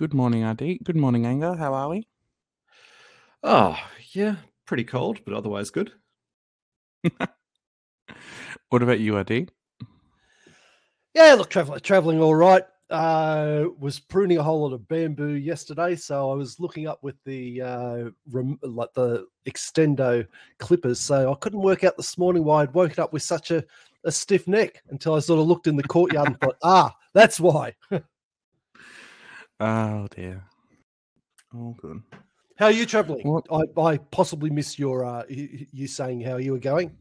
Okay. Good morning, Adi. Good morning, Anger. How are we? Oh, yeah, pretty cold, but otherwise good. What about you, Adi? Yeah, look, traveling, traveling all right. Uh, was pruning a whole lot of bamboo yesterday, so I was looking up with the uh, rem- like the extendo clippers. So I couldn't work out this morning why I'd woken up with such a, a stiff neck until I sort of looked in the courtyard and thought, ah, that's why. Oh dear. All good. How are you traveling? What? I, I possibly missed your uh, you saying how you were going.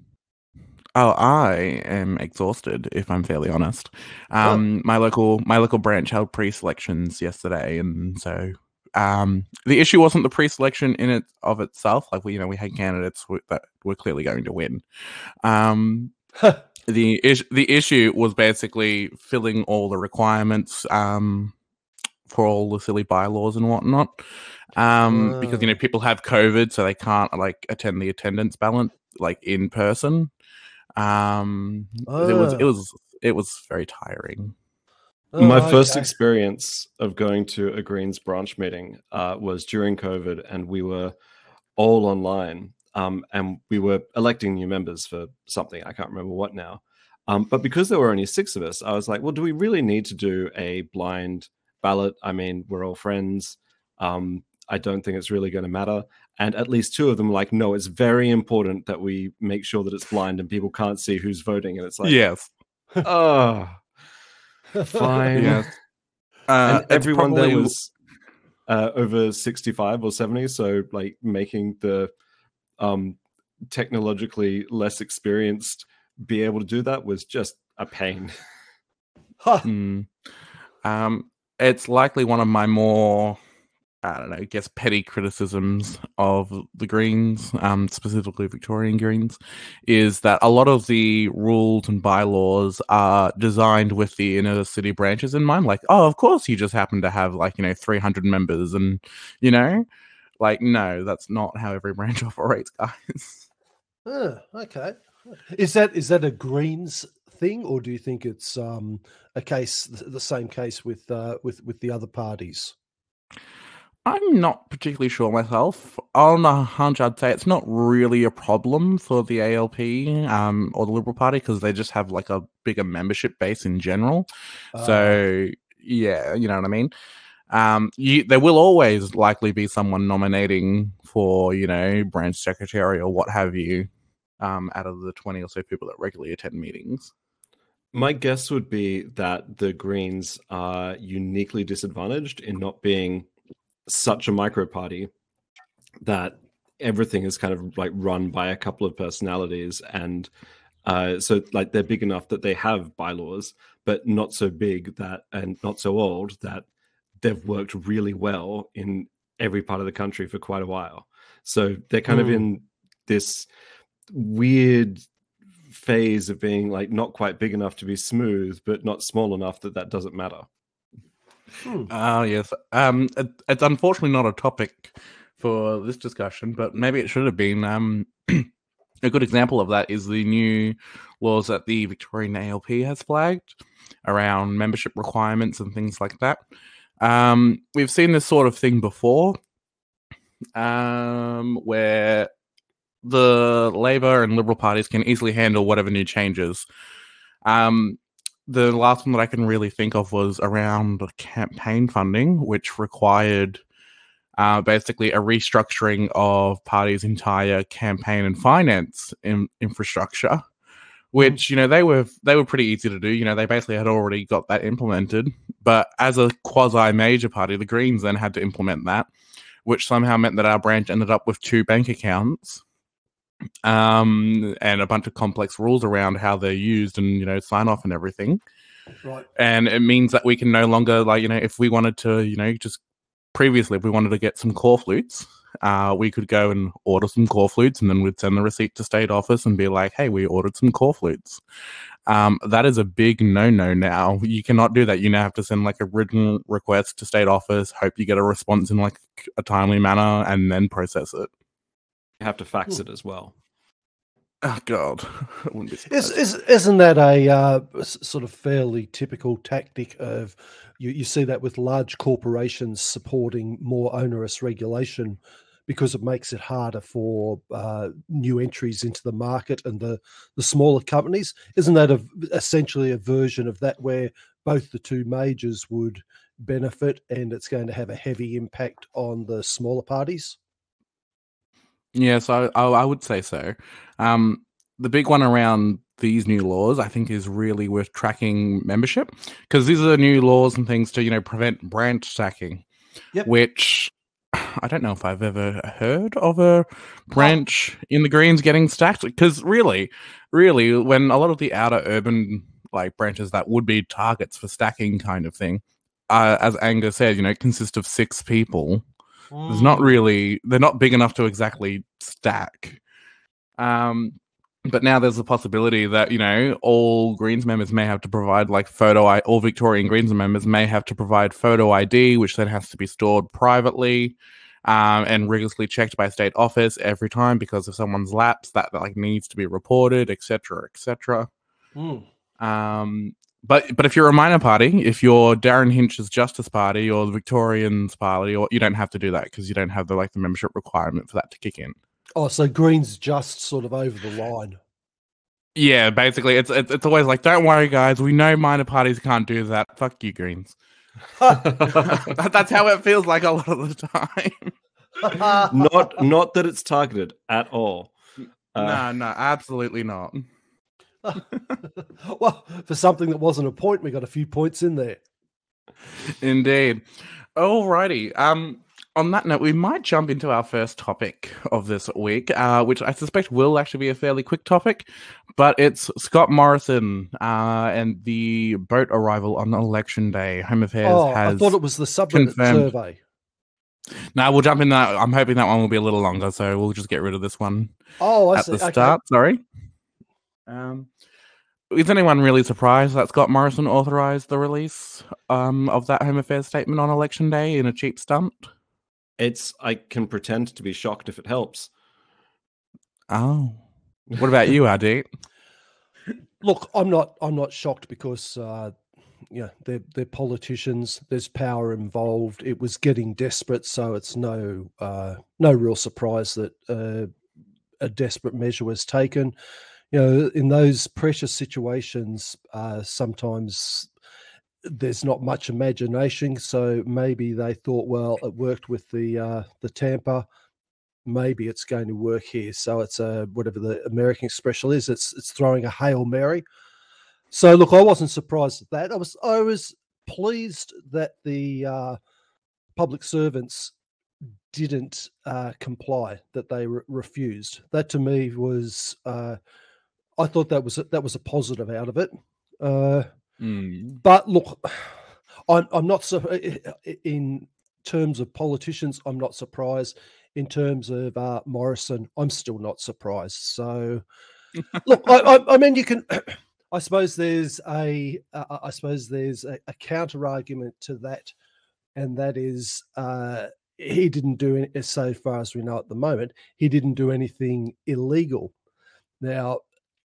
Oh, I am exhausted, if I'm fairly honest. Um, my local my local branch held pre-selections yesterday, and so um, the issue wasn't the pre-selection in it of itself. Like we, you know, we had candidates w- that were clearly going to win. Um, the is- the issue was basically filling all the requirements um, for all the silly bylaws and whatnot. Um, because you know Ah. people have COVID, so they can't like attend the attendance balance like in person. Um, it was it Ah. was it was very tiring. My Oh, first okay. experience of going to a Greens branch meeting uh, was during COVID, and we were all online, um, and we were electing new members for something I can't remember what now. Um, but because there were only six of us, I was like, "Well, do we really need to do a blind ballot? I mean, we're all friends. Um, I don't think it's really going to matter." And at least two of them were like, "No, it's very important that we make sure that it's blind and people can't see who's voting." And it's like, yes, oh, fine. yes. Uh, and it's everyone there was uh, over 65 or 70 so like making the um technologically less experienced be able to do that was just a pain Huh. Mm. Um, it's likely one of my more, I don't know, I guess petty criticisms of the Greens, um, specifically Victorian Greens, is that a lot of the rules and bylaws are designed with the inner city branches in mind. Like, oh, of course, you just happen to have like you know three hundred members, and you know, like no, that's not how every branch operates, guys. Okay. Is that is that a Greens thing, or do you think it's um, a case the same case with uh, with with the other parties? I'm not particularly sure myself. On a hunch, I'd say it's not really a problem for the ALP um, or the Liberal Party because they just have like a bigger membership base in general. Ah, So yeah, you know what I mean. Um, you, there will always likely be someone nominating for you know branch secretary or what have you. Um, out of the twenty or so people that regularly attend meetings. My guess would be that the greens are uniquely disadvantaged in not being such a micro party that everything is kind of like run by a couple of personalities and uh, so like they're big enough that they have bylaws but not so big that and not so old that they've worked really well in every part of the country for quite a while so they're kind of Hmm. in this weird phase of being like not quite big enough to be smooth but not small enough that that doesn't matter hmm. Oh yes. Um, it, it's unfortunately not a topic for this discussion, but maybe it should have been. Um, a good example of that is the new laws that the Victorian ALP has flagged around membership requirements and things like that. Um, we've seen this sort of thing before, um, where the Labor and Liberal parties can easily handle whatever new changes. Um, the last one that I can really think of was around campaign funding, which required uh, basically a restructuring of parties' entire campaign and finance in- infrastructure. Which you know they were they were pretty easy to do. You know they basically had already got that implemented, but as a quasi major party, the Greens then had to implement that, which somehow meant that our branch ended up with two bank accounts um, and a bunch of complex rules around how they're used and you know sign off and everything. Right. And it means that we can no longer like you know if we wanted to you know just previously if we wanted to get some corflutes, uh, we could go and order some corflutes and then we'd send the receipt to state office and be like, hey, we ordered some corflutes. Um, that is a big no no now. You cannot do that. You now have to send like a written request to state office, hope you get a response in like a timely manner, and then process it. You have to fax Hmm. it as well Oh God, wouldn't be is, is, isn't that a uh, sort of fairly typical tactic of you, you see that with large corporations supporting more onerous regulation because it makes it harder for uh, new entries into the market and the, the smaller companies? Isn't that a, essentially a version of that where both the two majors would benefit and it's going to have a heavy impact on the smaller parties? Yes, I, I I would say so. Um, the big one around these new laws, I think, is really worth tracking membership because these are new laws and things to you know prevent branch stacking. Yep. Which I don't know if I've ever heard of a branch in the greens getting stacked. Because really, really, when a lot of the outer urban like branches that would be targets for stacking kind of thing, uh, as Angus said, you know, consist of six people. There's not really they're not big enough to exactly stack. Um but now there's a possibility that, you know, all Greens members may have to provide like photo I all Victorian Greens members may have to provide photo ID, which then has to be stored privately. Um, and rigorously checked by state office every time because if someone's lapsed, that like needs to be reported, etc., etc. Mm. Um, but but if you're a minor party, if you're Derryn Hinch's Justice Party or the Victorians Party, or you don't have to do that because you don't have the like the membership requirement for that to kick in. Oh, so Green's just sort of over the line. Yeah, basically, it's it's, it's always like, don't worry, guys, we know minor parties can't do that. Fuck you, Greens. That- That's how it feels like a lot of the time. not not that it's targeted at all. Uh, no, no, absolutely not. well, for something that wasn't a point, we got a few points in there. Indeed. Alrighty. Um, on that note, we might jump into our first topic of this week, uh, which I suspect will actually be a fairly quick topic, but it's Scott Morrison uh, and the boat arrival on election day. Home Affairs oh, has. I thought it was the subreddit confirmed- survey. No, we'll jump in that. I'm hoping that one will be a little longer, so we'll just get rid of this one Oh, I at see. the Okay. start. Sorry. Um, is anyone really surprised that Scott Morrison authorized the release um, of that Home Affairs statement on election day in a cheap stunt? It's I can pretend to be shocked if it helps. Oh. What about you, Adi? Look, I'm not. I'm not shocked because uh, yeah, they're they're politicians. There's power involved. It was getting desperate, so it's no uh, no real surprise that uh, a desperate measure was taken. You know, in those precious situations, uh, sometimes there's not much imagination. So maybe they thought, well, it worked with the uh, the Tampa. Maybe it's going to work here. So it's a whatever the American expression is. It's it's throwing a hail mary. So look, I wasn't surprised at that. I was I was pleased that the uh, public servants didn't uh, comply, that they re- refused. That to me was uh, I thought that was a, that was a positive out of it. Uh, Mm. but look, I'm I'm not so in terms of politicians. I'm not surprised. In terms of uh, Morrison, I'm still not surprised. So, look, I, I, I mean, you can. I suppose there's a. Uh, I suppose there's a, a counter argument to that, and that is uh, he didn't do it. So far as we know at the moment, he didn't do anything illegal. Now,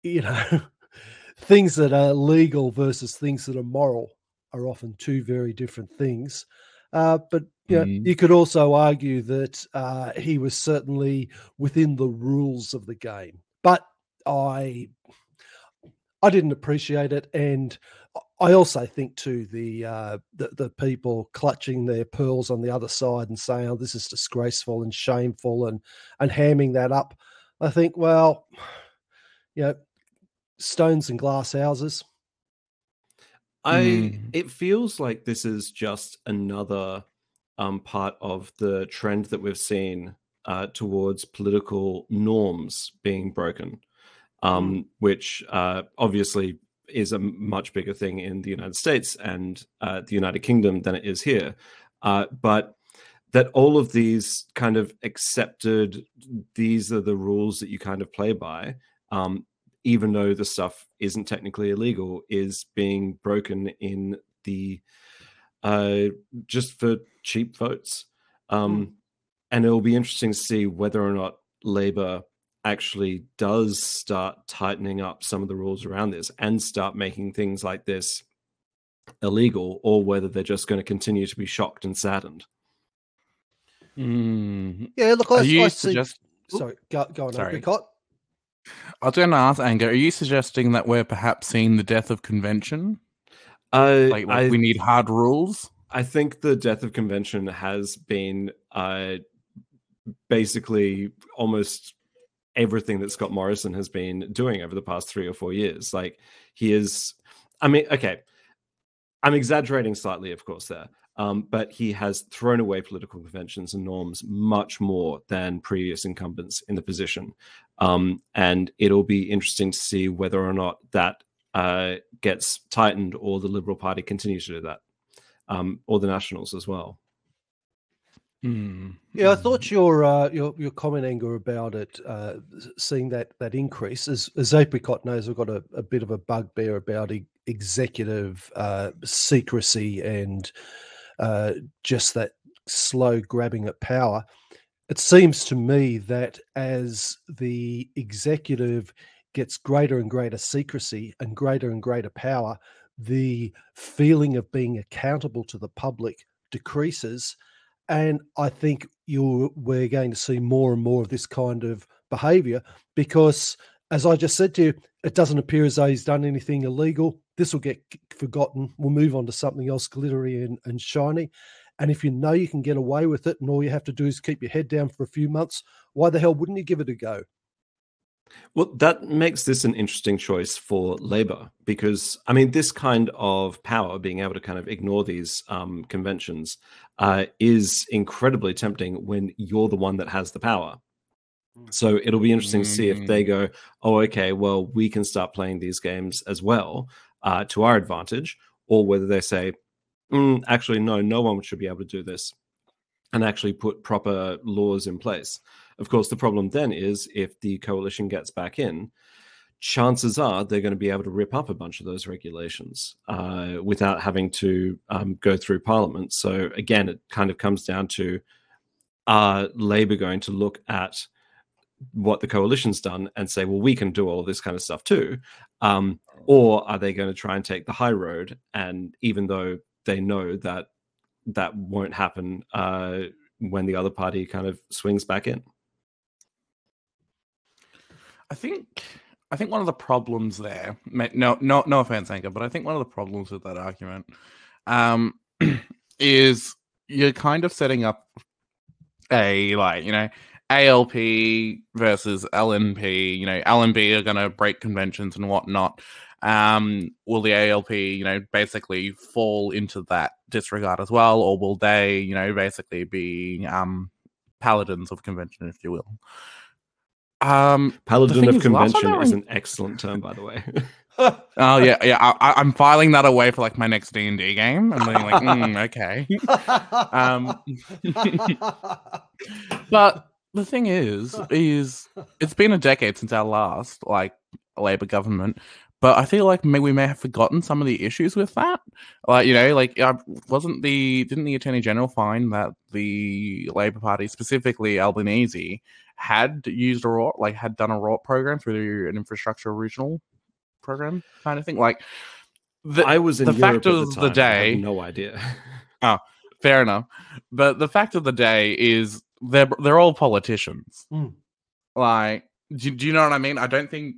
you know, things that are legal versus things that are moral are often two very different things. Uh, but you, know, Mhm. you could also argue that uh, he was certainly within the rules of the game. But I, I didn't appreciate it, and I also think too the uh, the, the people clutching their pearls on the other side and saying, "Oh, this is disgraceful and shameful," and and hamming that up. I think, well, you know, stones and glass houses. I Mm. it feels like this is just another um, part of the trend that we've seen uh, towards political norms being broken, um, which uh, obviously is a much bigger thing in the United States and uh, the United Kingdom than it is here. Uh, but that all of these kind of accepted, these are the rules that you kind of play by. Um, even though the stuff isn't technically illegal, is being broken in the uh, just for cheap votes. Um, And it will be interesting to see whether or not Labor actually does start tightening up some of the rules around this and start making things like this illegal, or whether they're just going to continue to be shocked and saddened. Mm. Yeah, look, I, Are you I see. suggest? Sorry, go, go on, Sorry. Apricot. I was going to ask Anger. Are you suggesting that we're perhaps seeing the death of convention? Uh, Like, like I, we need hard rules? I think the death of convention has been uh, basically almost everything that Scott Morrison has been doing over the past three or four years. Like he is, I mean, okay, I'm exaggerating slightly, of course, there, um, but he has thrown away political conventions and norms much more than previous incumbents in the position. Um, and it'll be interesting to see whether or not that uh, gets tightened or the Liberal Party continues to do that um, or the Nationals as well. Hmm. Yeah, I Hmm. thought your uh, your your comment, Anger, about it, uh, seeing that that increase, as as Apricot knows, I've got a, a bit of a bugbear about e- executive uh, secrecy and uh, just that slow grabbing at power. It seems to me that as the executive gets greater and greater secrecy and greater and greater power, the feeling of being accountable to the public decreases and I think you we're going to see more and more of this kind of behavior because, as I just said to you, it doesn't appear as though he's done anything illegal. This will get forgotten. We'll move on to something else glittery and, and shiny. And if you know you can get away with it and all you have to do is keep your head down for a few months, why the hell wouldn't you give it a go? Well, that makes this an interesting choice for Labor because, I mean, this kind of power, being able to kind of ignore these um, conventions, uh, is incredibly tempting when you're the one that has the power. So it'll be interesting to see if they go, oh, okay, well, we can start playing these games as well uh, to our advantage, or whether they say, "Mm, actually, no, no one should be able to do this and actually put proper laws in place. Of course, the problem then is if the coalition gets back in, chances are they're going to be able to rip up a bunch of those regulations uh, without having to um, go through Parliament. So again, it kind of comes down to are Labor going to look at what the coalition's done and say, well, we can do all of this kind of stuff too? Um, or are they going to try and take the high road? And even though they know that that won't happen uh, when the other party kind of swings back in. I think I think one of the problems there, no, no, no offense, Anger, but I think one of the problems with that argument um, is you're kind of setting up a like you know ALP versus LNP. You know, LNP are going to break conventions and whatnot. Um, will the ALP, you know, basically fall into that disregard as well, or will they, you know, basically be um paladins of convention, if you will? Um, Paladin of is, convention is an excellent term, by the way. Oh yeah, yeah. I, I'm filing that away for like my next D and D game. I'm being like, mm, okay. Um, but the thing is, is it's been a decade since our last like Labor government. But I feel like may, we may have forgotten some of the issues with that. Like you know, like uh, wasn't the didn't the Attorney General find that the Labor Party, specifically Albanese, had used a rort, like had done a rort program through an infrastructure regional program kind of thing. Like the, I was in the Europe fact of the, the day- have no idea. Oh, fair enough. But the fact of the day is they're they're all politicians. Mm. Like, do, do you know what I mean? I don't think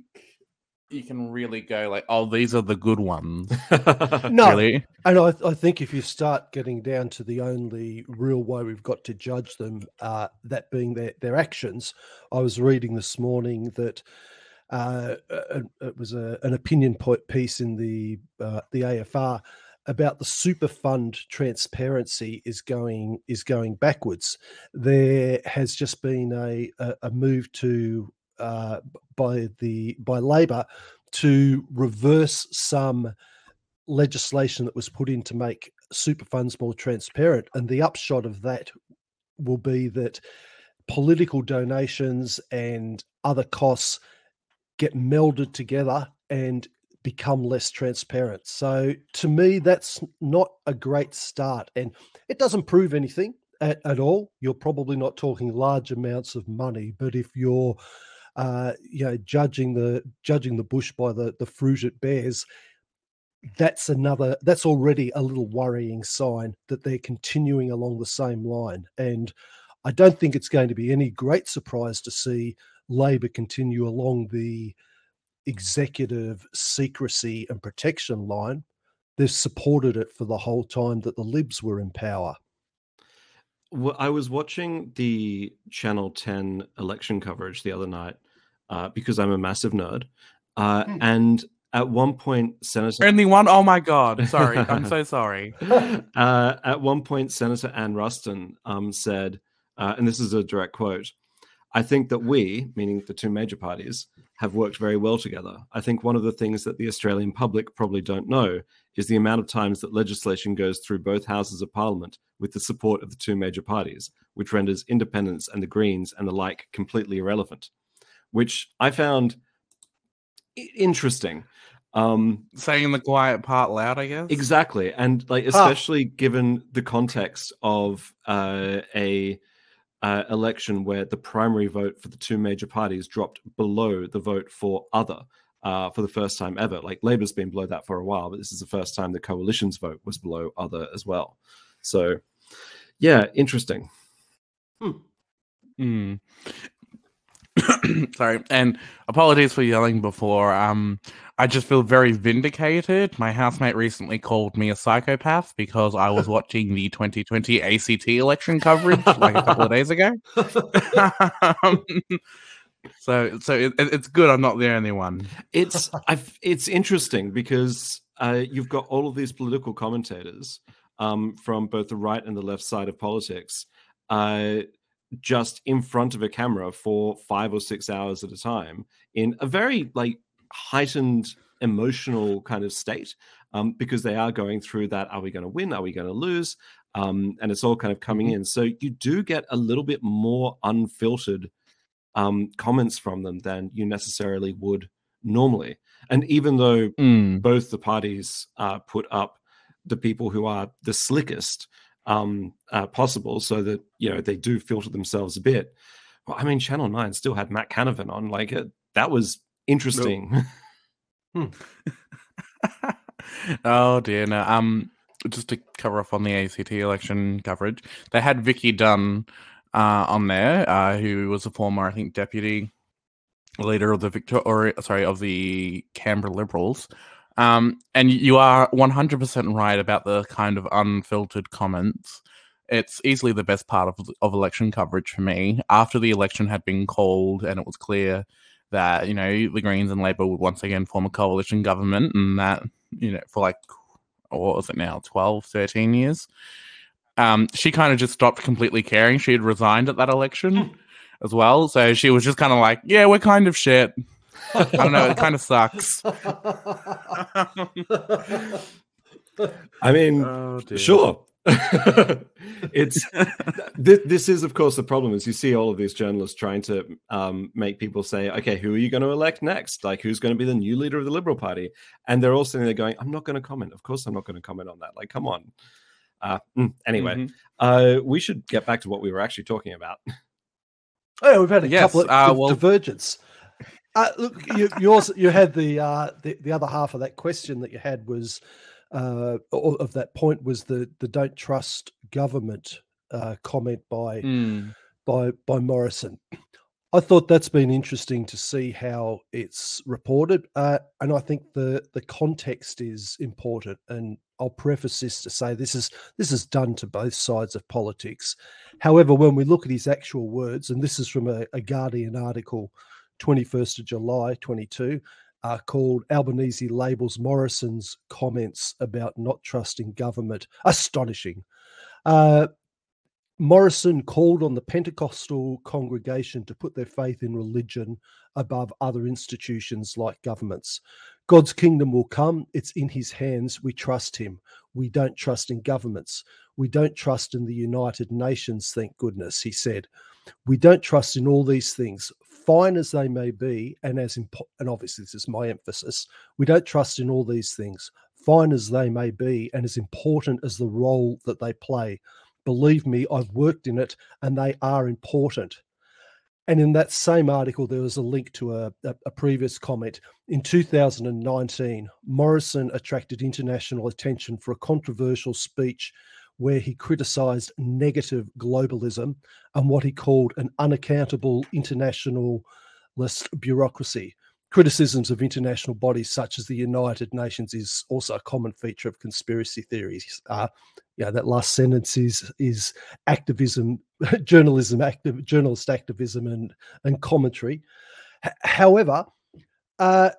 you can really go like, oh, these are the good ones. no, Really? And I, I think if you start getting down to the only real way we've got to judge them, uh, that being their, their actions, I was reading this morning that uh, uh, it was a, an opinion po- piece in the uh, the AFR about the super fund transparency is going is going backwards. There has just been a a, a move to uh, by the by Labor to reverse some legislation that was put in to make super funds more transparent. And the upshot of that will be that political donations and other costs get melded together and become less transparent. So to me, that's not a great start. And it doesn't prove anything at, at all. You're probably not talking large amounts of money, but if you're uh, you know, judging the judging the bush by the the fruit it bears. That's another. That's already a little worrying sign that they're continuing along the same line. And I don't think it's going to be any great surprise to see Labor continue along the executive secrecy and protection line. They've supported it for the whole time that the Libs were in power. Well, I was watching the Channel 10 election coverage the other night uh, because I'm a massive nerd. Uh, Hmm. And at one point, Senator. Only one? Oh my god. Sorry. I'm so sorry. uh, at one point, Senator Anne Ruston um, said, uh, and this is a direct quote I think that we, meaning the two major parties, have worked very well together. I think one of the things that the Australian public probably don't know is the amount of times that legislation goes through both houses of parliament with the support of the two major parties, which renders independents and the Greens and the like completely irrelevant, which I found interesting. Um, Saying the quiet part loud, I guess. Exactly, and like especially given the context of uh, a uh, election where the primary vote for the two major parties dropped below the vote for other uh, for the first time ever. Like Labor's been below that for a while, but this is the first time the coalition's vote was below other as well. So, yeah, interesting. Mm. Sorry, and apologies for yelling before. Um, I just feel very vindicated. My housemate recently called me a psychopath because I was watching the 2020 ACT election coverage like a couple of days ago. Um, so, so it, it- it's good. I'm not the only one. it's I've, it's interesting because uh, you've got all of these political commentators um, from both the right and the left side of politics uh, just in front of a camera for five or six hours at a time in a very like heightened emotional kind of state um, because they are going through that are we going to win are we going to lose um, and it's all kind of coming in so you do get a little bit more unfiltered um, comments from them than you necessarily would normally. And even though Mm. both the parties uh, put up the people who are the slickest um, uh, possible, so that you know they do filter themselves a bit. Well, I mean, Channel Nine still had Matt Canavan on. Like it, that was interesting. oh dear, no. Um, just to cover off on the ACT election coverage, they had Vicki Dunne uh, on there, uh, who was a former, I think, deputy leader of the Victor, or sorry, of the Canberra Liberals. Um, and you are one hundred percent right about the kind of unfiltered comments. It's easily the best part of of election coverage for me. After the election had been called and it was clear that you know the Greens and Labor would once again form a coalition government, and that you know for like what was it now 12 13 years um she kind of just stopped completely caring. She had resigned at that election as well. So she was just kind of like yeah we're kind of shit. I don't know it kind of sucks. I mean, oh. Sure. it's th- this is of course the problem is you see all of these journalists trying to um, make people say okay who are you going to elect next? Like who's going to be the new leader of the liberal party? And they're all sitting there going i'm not going to comment. Of course i'm not going to comment on that. Like come on uh, mm, anyway Mhm. uh, we should get back to what we were actually talking about Oh, we've had a Yes, couple of uh, well- divergence. Uh, look, you, you also you had the, uh, the the other half of that question that you had was uh, of that point was the the don't trust government uh, comment by Mm. by by Morrison. I thought that's been interesting to see how it's reported, uh, and I think the the context is important. And I'll preface this to say this is this is done to both sides of politics. However, when we look at his actual words, and this is from a, a Guardian article, twenty first of July, twenty two. Uh, called Albanese labels Morrison's comments about not trusting government astonishing. Uh, Morrison called on the Pentecostal congregation to put their faith in religion above other institutions like governments. God's kingdom will come. It's in his hands. We trust him. We don't trust in governments. We don't trust in the United Nations, thank goodness, he said. We don't trust in all these things, fine as they may be, and as impo- and obviously this is my emphasis. We don't trust in all these things, fine as they may be, and as important as the role that they play. Believe me, I've worked in it and they are important. And in that same article, there was a link to a, a, previous comment. In 2019, Morrison attracted international attention for a controversial speech where he criticized negative globalism and what he called an unaccountable internationalist bureaucracy. Criticisms of international bodies such as the United Nations is also a common feature of conspiracy theories. Uh, yeah, that last sentence is is activism, journalism, active journalist activism, and and commentary. H- however, uh,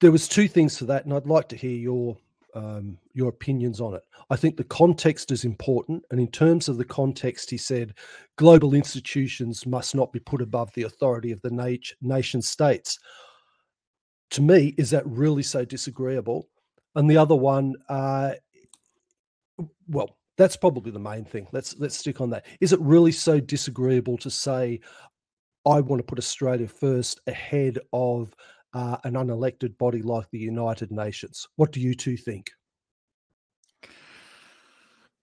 there was two things to that, and I'd like to hear your um, your opinions on it. I think the context is important. And in terms of the context, he said global institutions must not be put above the authority of the nat- nation states. To me, is that really so disagreeable? And the other one, uh, well, that's probably the main thing. Let's let's stick on that. Is it really so disagreeable to say I want to put Australia first ahead of uh, an unelected body like the United Nations. What do you two think?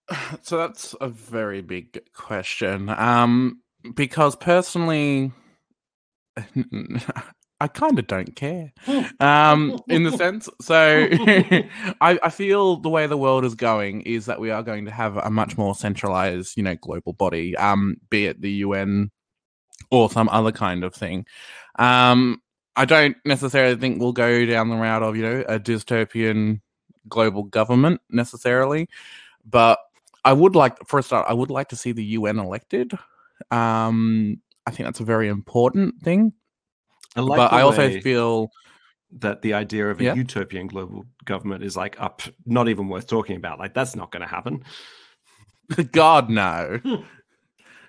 So that's a very big question. Um, because personally, I kind of don't care. Um, in the sense, so I, I feel the way the world is going is that we are going to have a much more centralized, you know, global body, um, be it the UN or some other kind of thing. Um, I don't necessarily think we'll go down the route of you know a dystopian global government necessarily, but I would like for a start I would like to see the UN elected. Um, I think that's a very important thing. I like but I also feel that the idea of a yeah. utopian global government is like up, not even worth talking about. Like that's not going to happen. God no.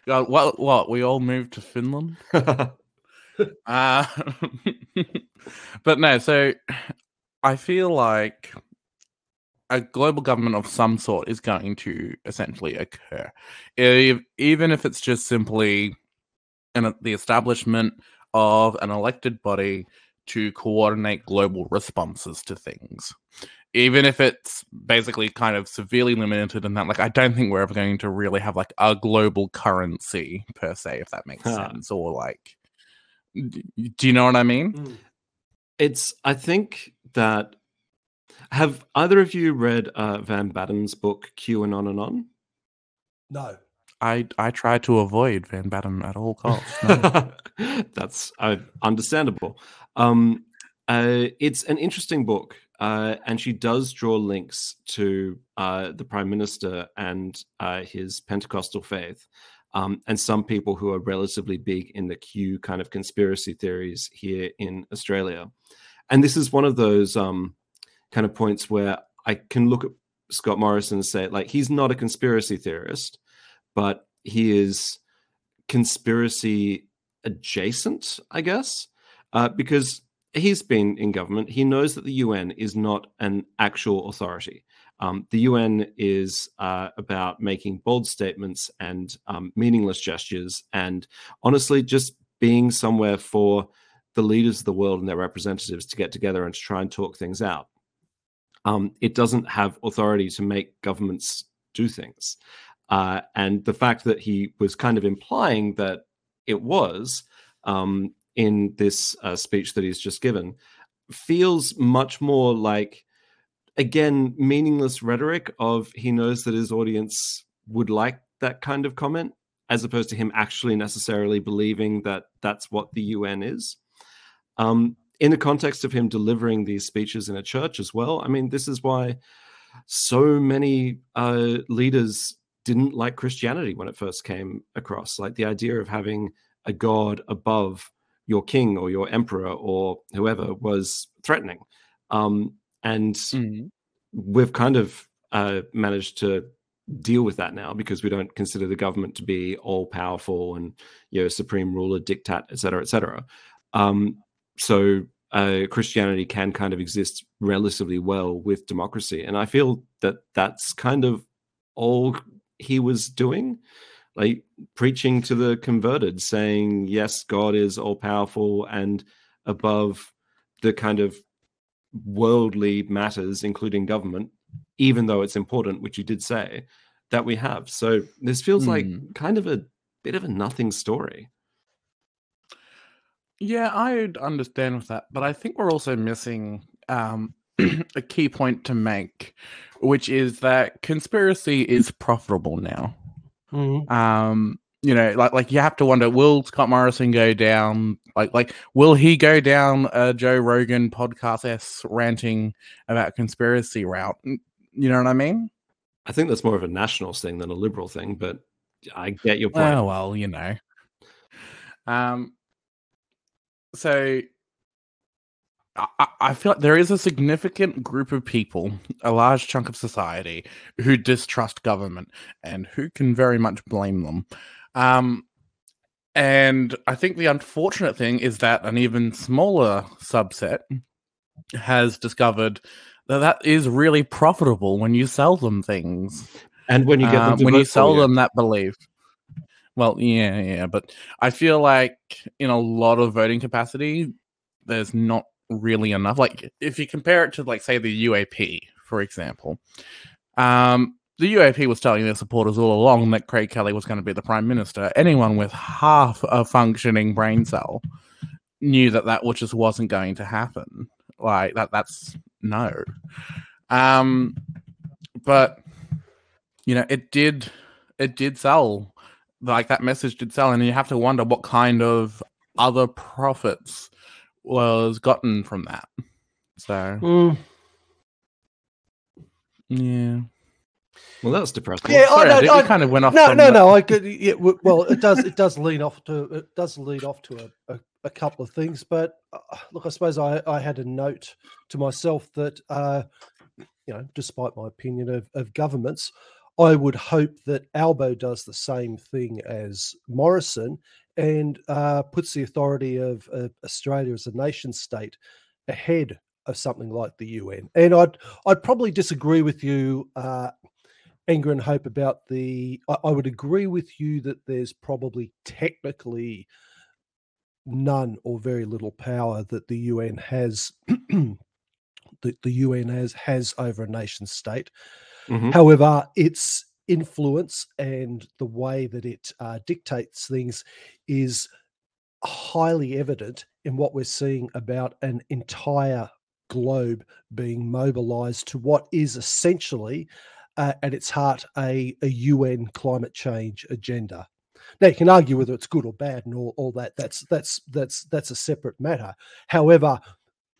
God, what? What? We all moved to Finland. uh, but no, so I feel like a global government of some sort is going to essentially occur, if, even if it's just simply an, the establishment of an elected body to coordinate global responses to things. Even if it's basically kind of severely limited in that, like, I don't think we're ever going to really have like a global currency per se, if that makes huh. sense, or like do you know what I mean? Mm. It's. I think that. Have either of you read uh, Van Badham's book QAnon? And On? No. I I try to avoid Van Badham at all costs. No. That's uh, understandable. Um, uh, it's an interesting book, uh, and she does draw links to uh, the Prime Minister and uh, his Pentecostal faith um, and some people who are relatively big in the Q kind of conspiracy theories here in Australia. And this is one of those um, kind of points where I can look at Scott Morrison and say, like, he's not a conspiracy theorist, but he is conspiracy adjacent, I guess, uh, because he's been in government. He knows that the UN is not an actual authority. Um, the UN is uh, about making bold statements and um, meaningless gestures, and honestly, just being somewhere for the leaders of the world and their representatives to get together and to try and talk things out. Um, it doesn't have authority to make governments do things. Uh, and the fact that he was kind of implying that it was um, in this uh, speech that he's just given feels much more like again meaningless rhetoric of he knows that his audience would like that kind of comment as opposed to him actually necessarily believing that that's what the UN is. Um, in the context of him delivering these speeches in a church as well, I mean, this is why so many uh, leaders didn't like Christianity when it first came across. Like the idea of having a god above your king or your emperor or whoever was threatening. Um, and mm-hmm. we've kind of uh, managed to deal with that now because we don't consider the government to be all powerful and you know supreme ruler diktat et cetera et cetera um, so uh, christianity can kind of exist relatively well with democracy and i feel that that's kind of all he was doing like preaching to the converted saying yes god is all powerful and above the kind of worldly matters, including government, even though it's important, which you did say, that we have. So this feels mm. like hmm. kind of a bit of a nothing story. Yeah, I'd understand with that, but I think we're also missing um, a key point to make, which is that conspiracy is profitable now. Mhm. Um, you know, like like you have to wonder, will Scott Morrison go down? Like like will he go down a Joe Rogan podcast s ranting about conspiracy route? You know what I mean? I think that's more of a nationals thing than a liberal thing, but I get your point. Oh well, you know. Um. So, I, I- I feel like there is a significant group of people, a large chunk of society, who distrust government, and who can very much blame them. Um, and I think the unfortunate thing is that an even smaller subset has discovered that that is really profitable when you sell them things and when you get them um, when you sell them that belief. Well, yeah, yeah, but I feel like in a lot of voting capacity, there's not really enough. Like if you compare it to, like, say, the UAP, for example, um, the UAP was telling their supporters all along that Craig Kelly was going to be the prime minister. Anyone with half a functioning brain cell knew that that just wasn't going to happen. Like that, that's no. Um, but you know, it did, it did sell. Like that message did sell, and you have to wonder what kind of other profits was gotten from that. So Mm. yeah, Well, that's depressing. Yeah, I sorry, I, know- did- I- kind of went off. No, no, the- no. I could. Yeah, well, it does. It does lead off to. It does lead off to a, a, a couple of things. But uh, look, I suppose I, I had a note to myself that, uh, you know, despite my opinion of, of governments, I would hope that Albo does the same thing as Morrison and uh, puts the authority of, of Australia as a nation state ahead of something like the UN. And I'd I'd probably disagree with you. Uh, anger and hope about the I, I would agree with you that there's probably technically none or very little power that the UN has that the UN has has over a nation state. Mhm. However, its influence and the way that it uh, dictates things is highly evident in what we're seeing about an entire globe being mobilized to what is essentially uh, at its heart a, a UN climate change agenda. Now you can argue whether it's good or bad and all, all that. That's that's that's that's a separate matter. However,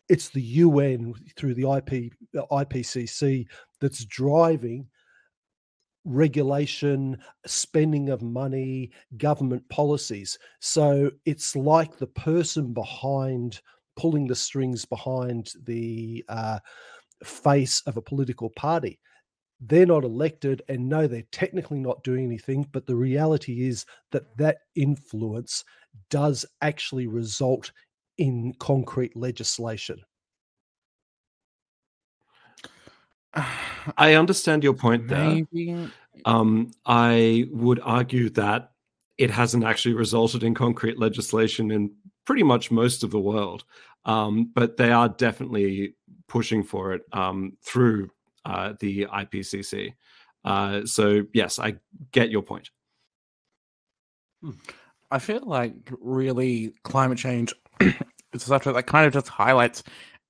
it's the UN through the IP uh, IPCC that's driving regulation, spending of money, government policies. So it's like the person behind pulling the strings behind the uh, face of a political party. They're not elected, and no, they're technically not doing anything. But the reality is that that influence does actually result in concrete legislation. I understand your point there. Um, I would argue that it hasn't actually resulted in concrete legislation in pretty much most of the world, um, but they are definitely pushing for it um, through uh, the IPCC. Uh, so yes, I get your point. I feel like really climate change is such a that kind of just highlights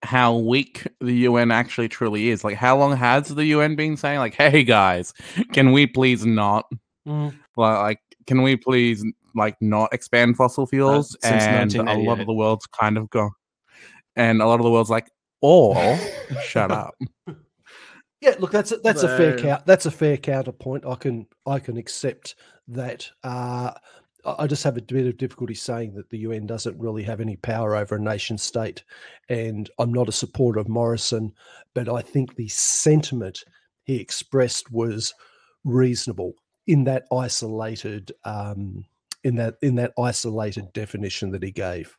how weak the UN actually truly is. Like, how long has the UN been saying, like, "Hey guys, can we please not like, like can we please like not expand fossil fuels?" Uh, and a lot of the world's kind of gone, and a lot of the world's like, "Or shut up." Yeah, look, that's a, that's a fair count. That's a fair counterpoint. I can I can accept that. Uh, I I just have a bit of difficulty saying that the UN doesn't really have any power over a nation state, and I'm not a supporter of Morrison, but I think the sentiment he expressed was reasonable in that isolated um, in that in that isolated definition that he gave.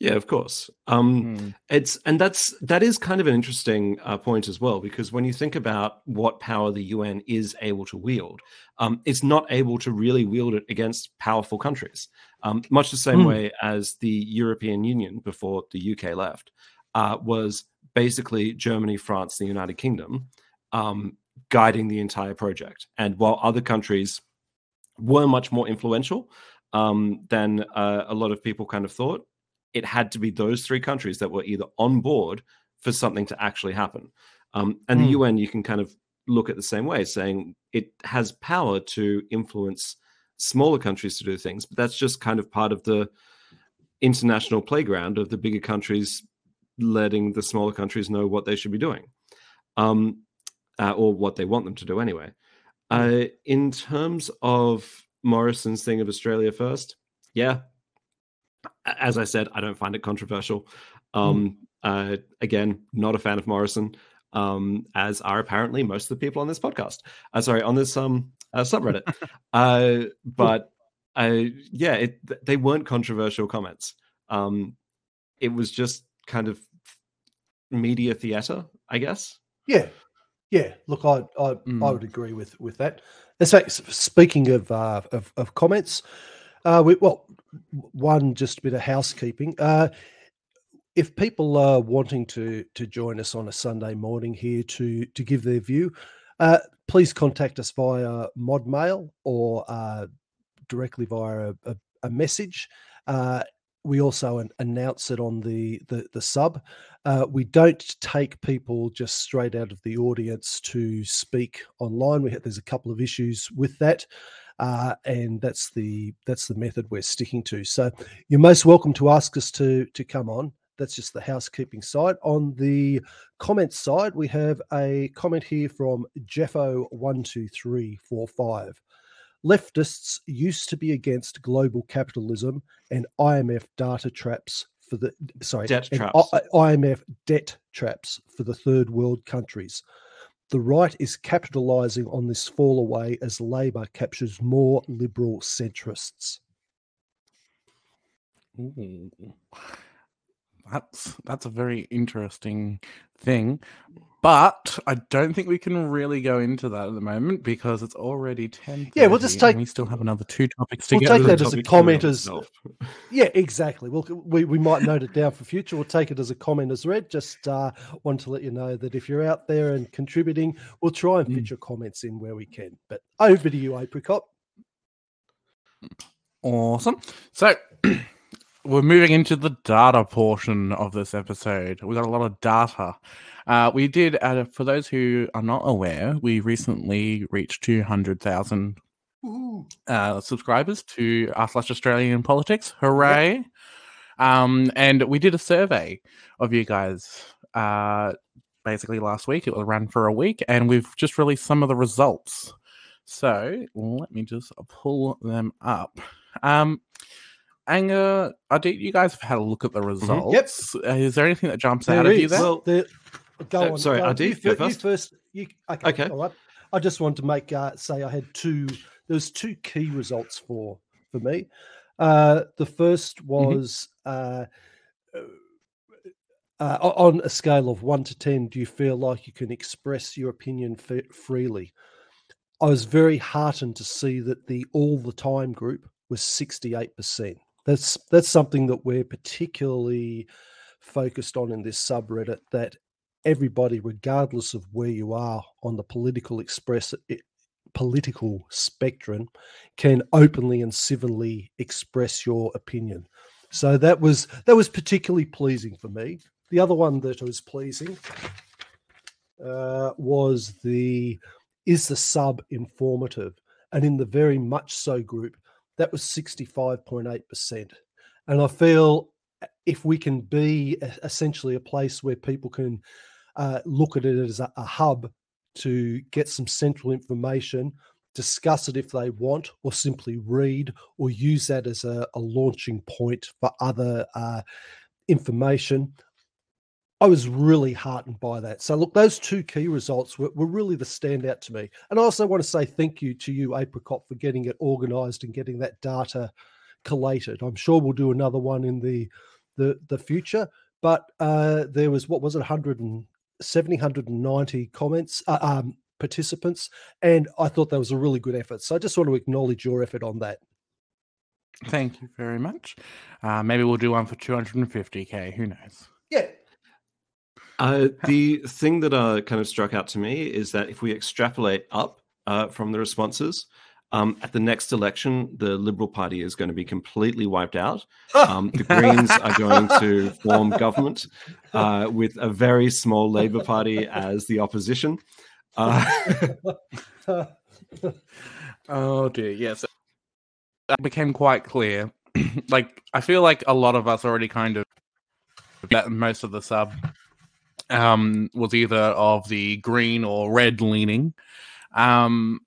Yeah, of course. Um, Hmm. it's and that's that is kind of an interesting uh, point as well because when you think about what power the UN is able to wield, um, it's not able to really wield it against powerful countries. Um, much the same Hmm. way as the European Union before the UK left uh, was basically Germany, France, the United Kingdom um, guiding the entire project, and while other countries were much more influential um, than uh, a lot of people kind of thought it had to be those three countries that were either on board for something to actually happen. Um, and the Mm. UN, you can kind of look at the same way, saying it has power to influence smaller countries to do things, but that's just kind of part of the international playground of the bigger countries letting the smaller countries know what they should be doing, um, uh, or what they want them to do anyway. Uh, in terms of Morrison's thing of Australia first, yeah, as I said, I don't find it controversial. Um, uh, again, not a fan of Morrison, um, as are apparently most of the people on this podcast. Uh, sorry, on this um uh, subreddit. uh, but uh, yeah, it, they weren't controversial comments. Um, it was just kind of media theater, I guess. Yeah, yeah. Look, I I, I Mm. would agree with with that. In fact, speaking of uh, of, of comments, uh, we, well, one just a bit of housekeeping. Uh, if people are wanting to to join us on a Sunday morning here to to give their view, uh, please contact us via Modmail or uh, directly via a, a, a message. Uh, we also an- announce it on the the, the sub. Uh, we don't take people just straight out of the audience to speak online. We have, there's a couple of issues with that, uh, and that's the that's the method we're sticking to. So you're most welcome to ask us to to come on. That's just the housekeeping side. On the comments side, we have a comment here from Jeffo one two three four five. Leftists used to be against global capitalism and IMF data traps for the sorry Debt traps. I- IMF debt traps for the third world countries. The right is capitalizing on this fall away as Labor captures more liberal centrists. Ooh. That's that's a very interesting thing, but I don't think we can really go into that at the moment because it's already ten. Yeah, we'll just take- We still have another two topics to We'll take that as a comment as- Yeah, exactly. Well, we, we might note it down for future. We'll take it as a comment as read. Just uh, want to let you know that if you're out there and contributing, we'll try and fit Mm. your comments in where we can. But over to you, Apricot. Awesome. So we're moving into the data portion of this episode. We got a lot of data. Uh, we did, uh, for those who are not aware, we recently reached 200,000 uh, subscribers to r slash Australian politics. Hooray! Um, and we did a survey of you guys uh, basically last week. It was ran for a week, and we've just released some of the results. So let me just pull them up. Um, Anger, Ardeet, you guys have had a look at the results. Uh, is there anything that jumps out There of you there? Well, There- go uh, on. sorry, go on. Adi, you, go you first. first. You, okay, Okay. All right. I just wanted to make uh, say I had two. There was two key results for for me. Uh, the first Mm-hmm. was uh, uh, on a scale of one to ten. Do you feel like you can express your opinion f- freely? I was very heartened to see that the all the time group was sixty eight percent. That's that's something that we're particularly focused on in this subreddit. That everybody, regardless of where you are on the political express political spectrum, can openly and civilly express your opinion. So that was that was particularly pleasing for me. The other one that was pleasing uh, was the is the sub informative, and in the very much so group, that was sixty five point eight percent. And I feel uh, if we can be e- essentially a place where people can uh, look at it as a, a hub to get some central information, discuss it if they want, or simply read, or use that as a, a launching point for other uh, information. I was really heartened by that. So, look, those two key results were, were really the standout to me. And I also want to say thank you to you, Apricot, for getting it organized and getting that data collated. I'm sure we'll do another one in the the, the future. But uh, there was, what was it, 170, 190 comments, uh, um, participants. And I thought that was a really good effort. So I just want to acknowledge your effort on that. Thank you very much. Uh, maybe we'll do one for 250k. Who knows? Yeah. Uh, the thing that uh, kind of struck out to me is that if we extrapolate up uh, from the responses, Um, at the next election, the Liberal Party is going to be completely wiped out. Um, the Greens are going to form government uh, with a very small Labour Party as the opposition. Uh, oh dear, yes. That became quite clear. like I feel like a lot of us already kind of that most of the sub um was either of the green or red leaning. Um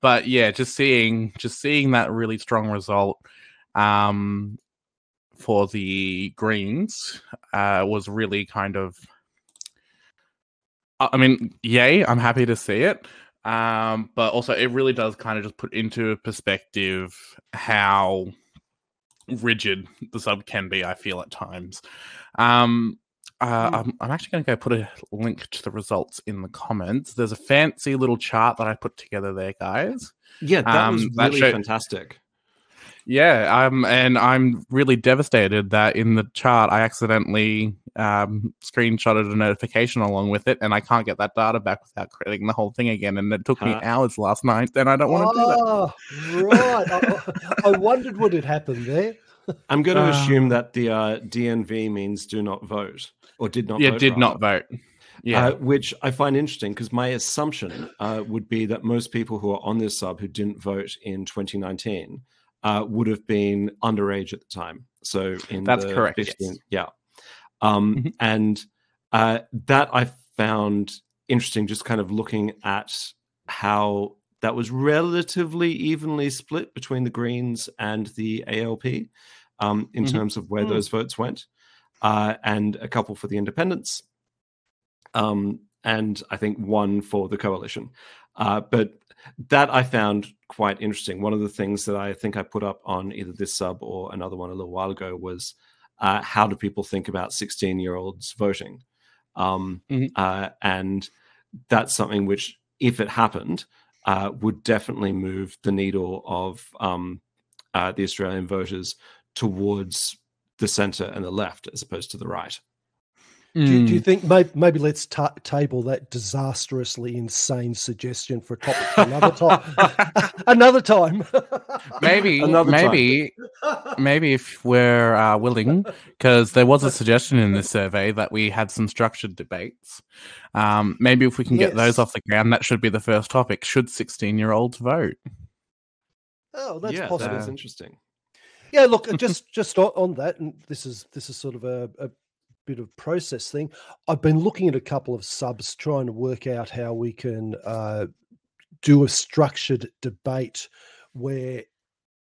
but yeah, just seeing just seeing that really strong result um for the Greens uh was really kind of I mean, yay, I'm happy to see it. Um, but also it really does kind of just put into perspective how rigid the sub can be, I feel at times. Um uh, I'm, I'm, actually going to go put a link to the results in the comments. There's a fancy little chart that I put together there, guys. Yeah, that um, was really that fantastic. Yeah, um, and I'm really devastated that in the chart I accidentally um, screenshotted a notification along with it, and I can't get that data back without creating the whole thing again. And it took huh? me hours last night, and I don't want to oh, do that. right. I, I wondered what had happened there. I'm going to uh, assume that the uh, DNV means do not vote or did not vote. yeah vote, did rather. not vote yeah uh, which i find interesting because my assumption uh, would be that most people who are on this sub who didn't vote in 2019 uh, would have been underage at the time so in that's correct 15, yes. yeah um, mm-hmm. and uh, that i found interesting just kind of looking at how that was relatively evenly split between the greens and the alp um, in mm-hmm. terms of where mm. those votes went uh, and a couple for the independents, um, and I think one for the coalition. Uh, but that I found quite interesting. One of the things that I think I put up on either this sub or another one a little while ago was uh, how do people think about 16 year olds voting? Um, mm-hmm. uh, and that's something which, if it happened, uh, would definitely move the needle of um, uh, the Australian voters towards the center and the left as opposed to the right. Mm. Do, do, you hmm. think maybe, maybe let's ta- table that disastrously insane suggestion for a topic for another time? another time. maybe, another maybe, time. maybe if we're uh, willing, because there was a suggestion in this survey that we had some structured debates. Um, maybe if we can yes. get those off the ground, that should be the first topic. Should sixteen-year-olds vote? Oh, that's yeah, possible. That's interesting. Yeah, look, just just on that, and this is this is sort of a, a bit of process thing. I've been looking at a couple of subs, trying to work out how we can uh, do a structured debate where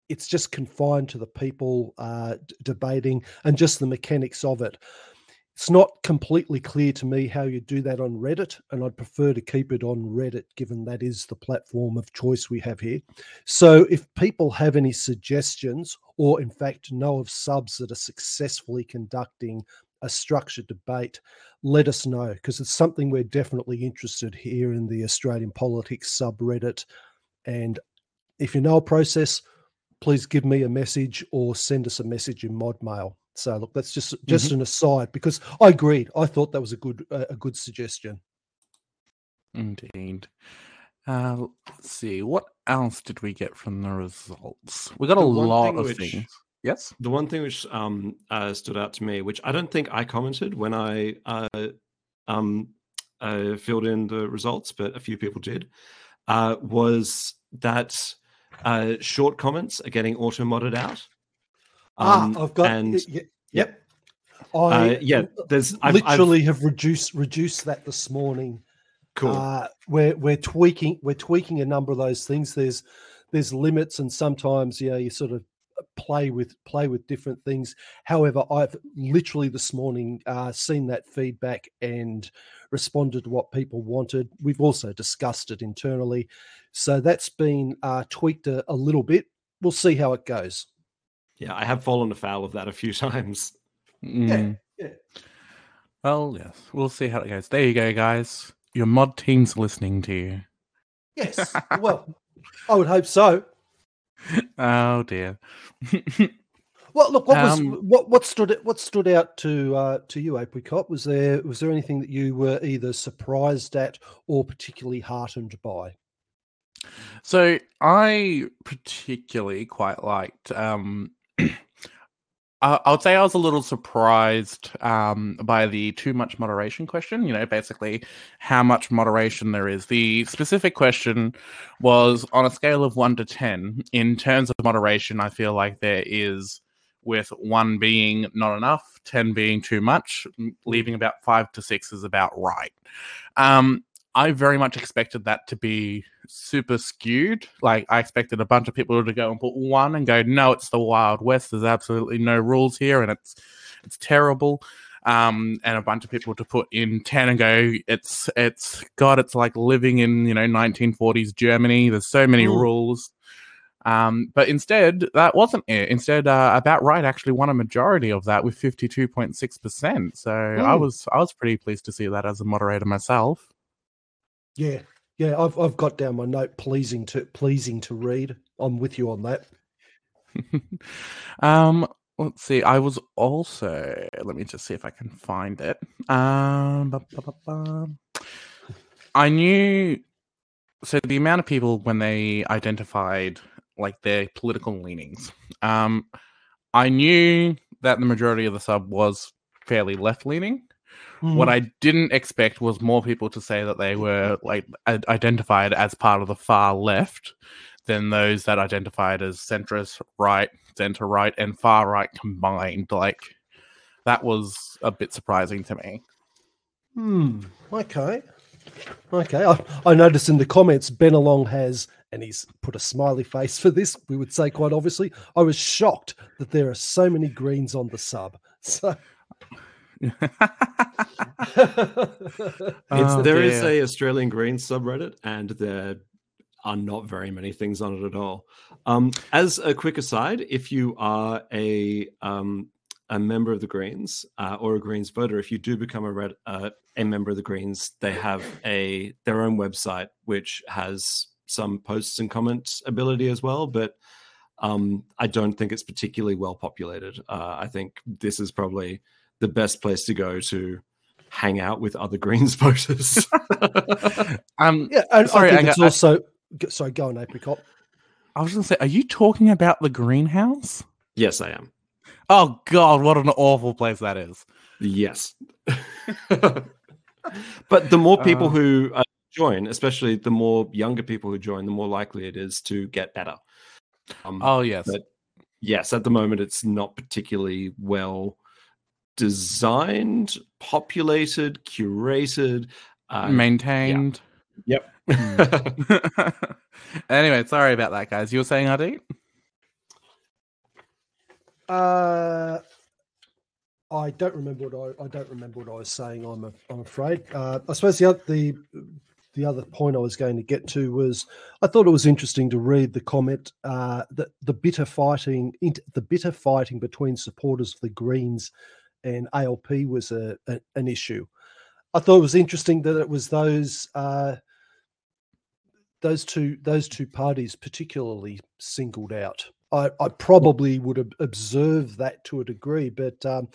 it's just confined to the people uh, d- debating and just the mechanics of it. It's not completely clear to me how you do that on Reddit, and I'd prefer to keep it on Reddit given that is the platform of choice we have here. So, if people have any suggestions, or in fact know of subs that are successfully conducting a structured debate, let us know because it's something we're definitely interested here in the Australian politics subreddit. And if you know a process, please give me a message or send us a message in mod mail. So look, that's just just mm-hmm. an aside because I agreed. I thought that was a good uh, a good suggestion. Indeed. Uh, let's see. What else did we get from the results? We got the a lot of which, things. Yes. The one thing which um, uh, stood out to me, which I don't think I commented when I uh, um, uh, filled in the results, but a few people did, uh, was that uh, short comments are getting auto modded out. Ah, um, ah, I've got and y- yep. I uh, yeah, there's I've, literally I've, have reduced reduced that this morning. Cool. Uh, we're we're tweaking we're tweaking a number of those things. There's there's limits, and sometimes yeah, you sort of play with play with different things. However, I've literally this morning uh, seen that feedback and responded to what people wanted. We've also discussed it internally, so that's been uh, tweaked a, a little bit. We'll see how it goes. Yeah, I have fallen afoul of that a few times. Mm. Yeah, yeah. Well, yes, we'll see how it goes. There you go, guys. Your mod team's listening to you. Yes. well, I would hope so. Oh dear. well, look, what was um, what what stood what stood out to uh, to you, Apricot? Was there was there anything that you were either surprised at or particularly heartened by? So I particularly quite liked. Um, I I would say I was a little surprised um, by the too much moderation question. You know, basically how much moderation there is. The specific question was on a scale of one to ten. In terms of moderation, I feel like there is, with one being not enough, ten being too much, leaving about five to six is about right. Um, I very much expected that to be super skewed. Like I expected a bunch of people to go and put one and go, no, it's the Wild West. There's absolutely no rules here, and it's it's terrible. Um, and a bunch of people to put in ten and go, it's it's God, it's like living in you know 1940s Germany. There's so many Mm. rules. Um, but instead, that wasn't it. Instead, uh, about right actually won a majority of that with 52.6%. So I Mm. was I was pretty pleased to see that as a moderator myself. Yeah, yeah. I've I've got down my note. Pleasing to pleasing to read. I'm with you on that. um, let's see. I was also. Let me just see if I can find it. Um, ba- ba- ba-. I knew. So the amount of people when they identified like their political leanings, um, I knew that the majority of the sub was fairly left leaning. What I didn't expect was more people to say that they were like i- identified as part of the far left than those that identified as centrist right, center right, and far right combined. Like that was a bit surprising to me. Hmm. Okay. Okay. I, I noticed in the comments Ben Along has, and he's put a smiley face for this. We would say quite obviously. I was shocked that there are so many greens on the sub. So It's, Oh, there is dear. a Australian Greens subreddit, and there are not very many things on it at all. Um, as a quick aside, if you are a um, a member of the Greens uh, or a Greens voter, if you do become a red, uh, a member of the Greens, they have a their own website which has some posts and comments ability as well, but. Um, I don't think it's particularly well populated. Uh, I think this is probably the best place to go to hang out with other Greens voters. um, yeah, and Sorry, I think I it's I- also. g- Sorry, go on, Apricot. I was going to say, are you talking about the greenhouse? yes, I am. Oh God, what an awful place that is. Yes. but the more people Uh. who uh, join, especially the more younger people who join, the more likely it is to get better. Um, Oh yes, but yes, at the moment, it's not particularly well designed, populated, curated. Uh, maintained. Yep. anyway, sorry about that, guys. You were saying, Adi? Uh, I don't remember what I, I don't remember what I was saying. I'm a, I'm afraid. Uh, I suppose the the the other point I was going to get to was I thought it was interesting to read the comment uh, that the bitter fighting the bitter fighting between supporters of the Greens and ALP was a, a an issue. I thought it was interesting that it was those uh, those two those two parties particularly singled out. I, I probably would have observed that to a degree, but um,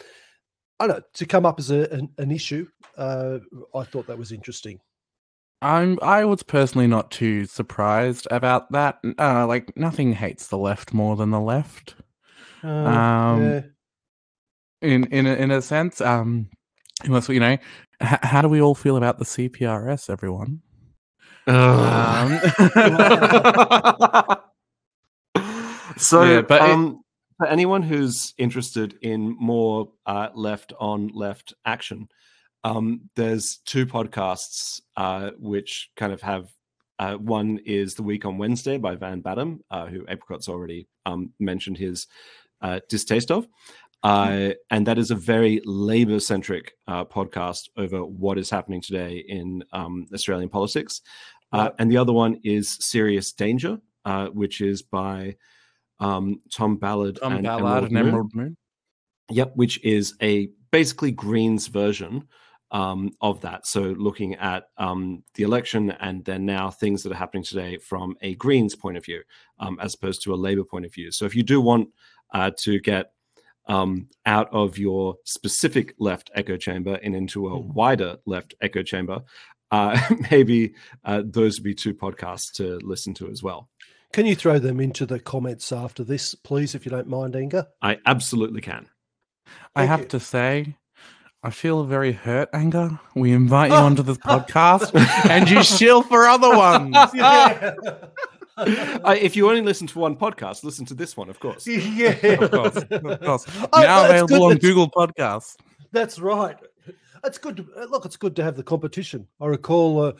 I don't know to come up as a, an, an issue. Uh, I thought that was interesting. I'm. I was personally not too surprised about that. Uh, like nothing hates the left more than the left. Uh, Um, yeah. In in a, in a sense, um, unless you know, h- how do we all feel about the CPRS, everyone? Um, so, Yeah, but it- um, for anyone who's interested in more uh, left on left action, um, there's two podcasts uh, which kind of have. Uh, one is the week on Wednesday by Van Badham, uh, who Apricot's already um, mentioned his uh, distaste of. Uh, and that is a very labor centric uh, podcast over what is happening today in um, Australian politics. Uh, and the other one is Serious Danger, uh, which is by um, Tom Ballard Tom and Ballard Emerald and Moon. Emerald Moon. Yep, which is a basically Greens version um, of that. So looking at um, the election and then now things that are happening today from a Greens point of view, um, as opposed to a Labour point of view. So if you do want uh, to get um, out of your specific left echo chamber and into a Mhm. wider left echo chamber, uh, maybe uh, those would be two podcasts to listen to as well. Can you throw them into the comments after this, please, if you don't mind, Anger? I absolutely can. I Thank have you. to say, I feel very hurt, Anger. We invite you onto this podcast and you shill for other ones. yeah. Uh, if you only listen to one podcast, listen to this one, of course. yeah. Of course, of course. Oh, now that's available on Google Podcasts. That's right. It's good. To, uh, look, it's good to have the competition. I recall uh,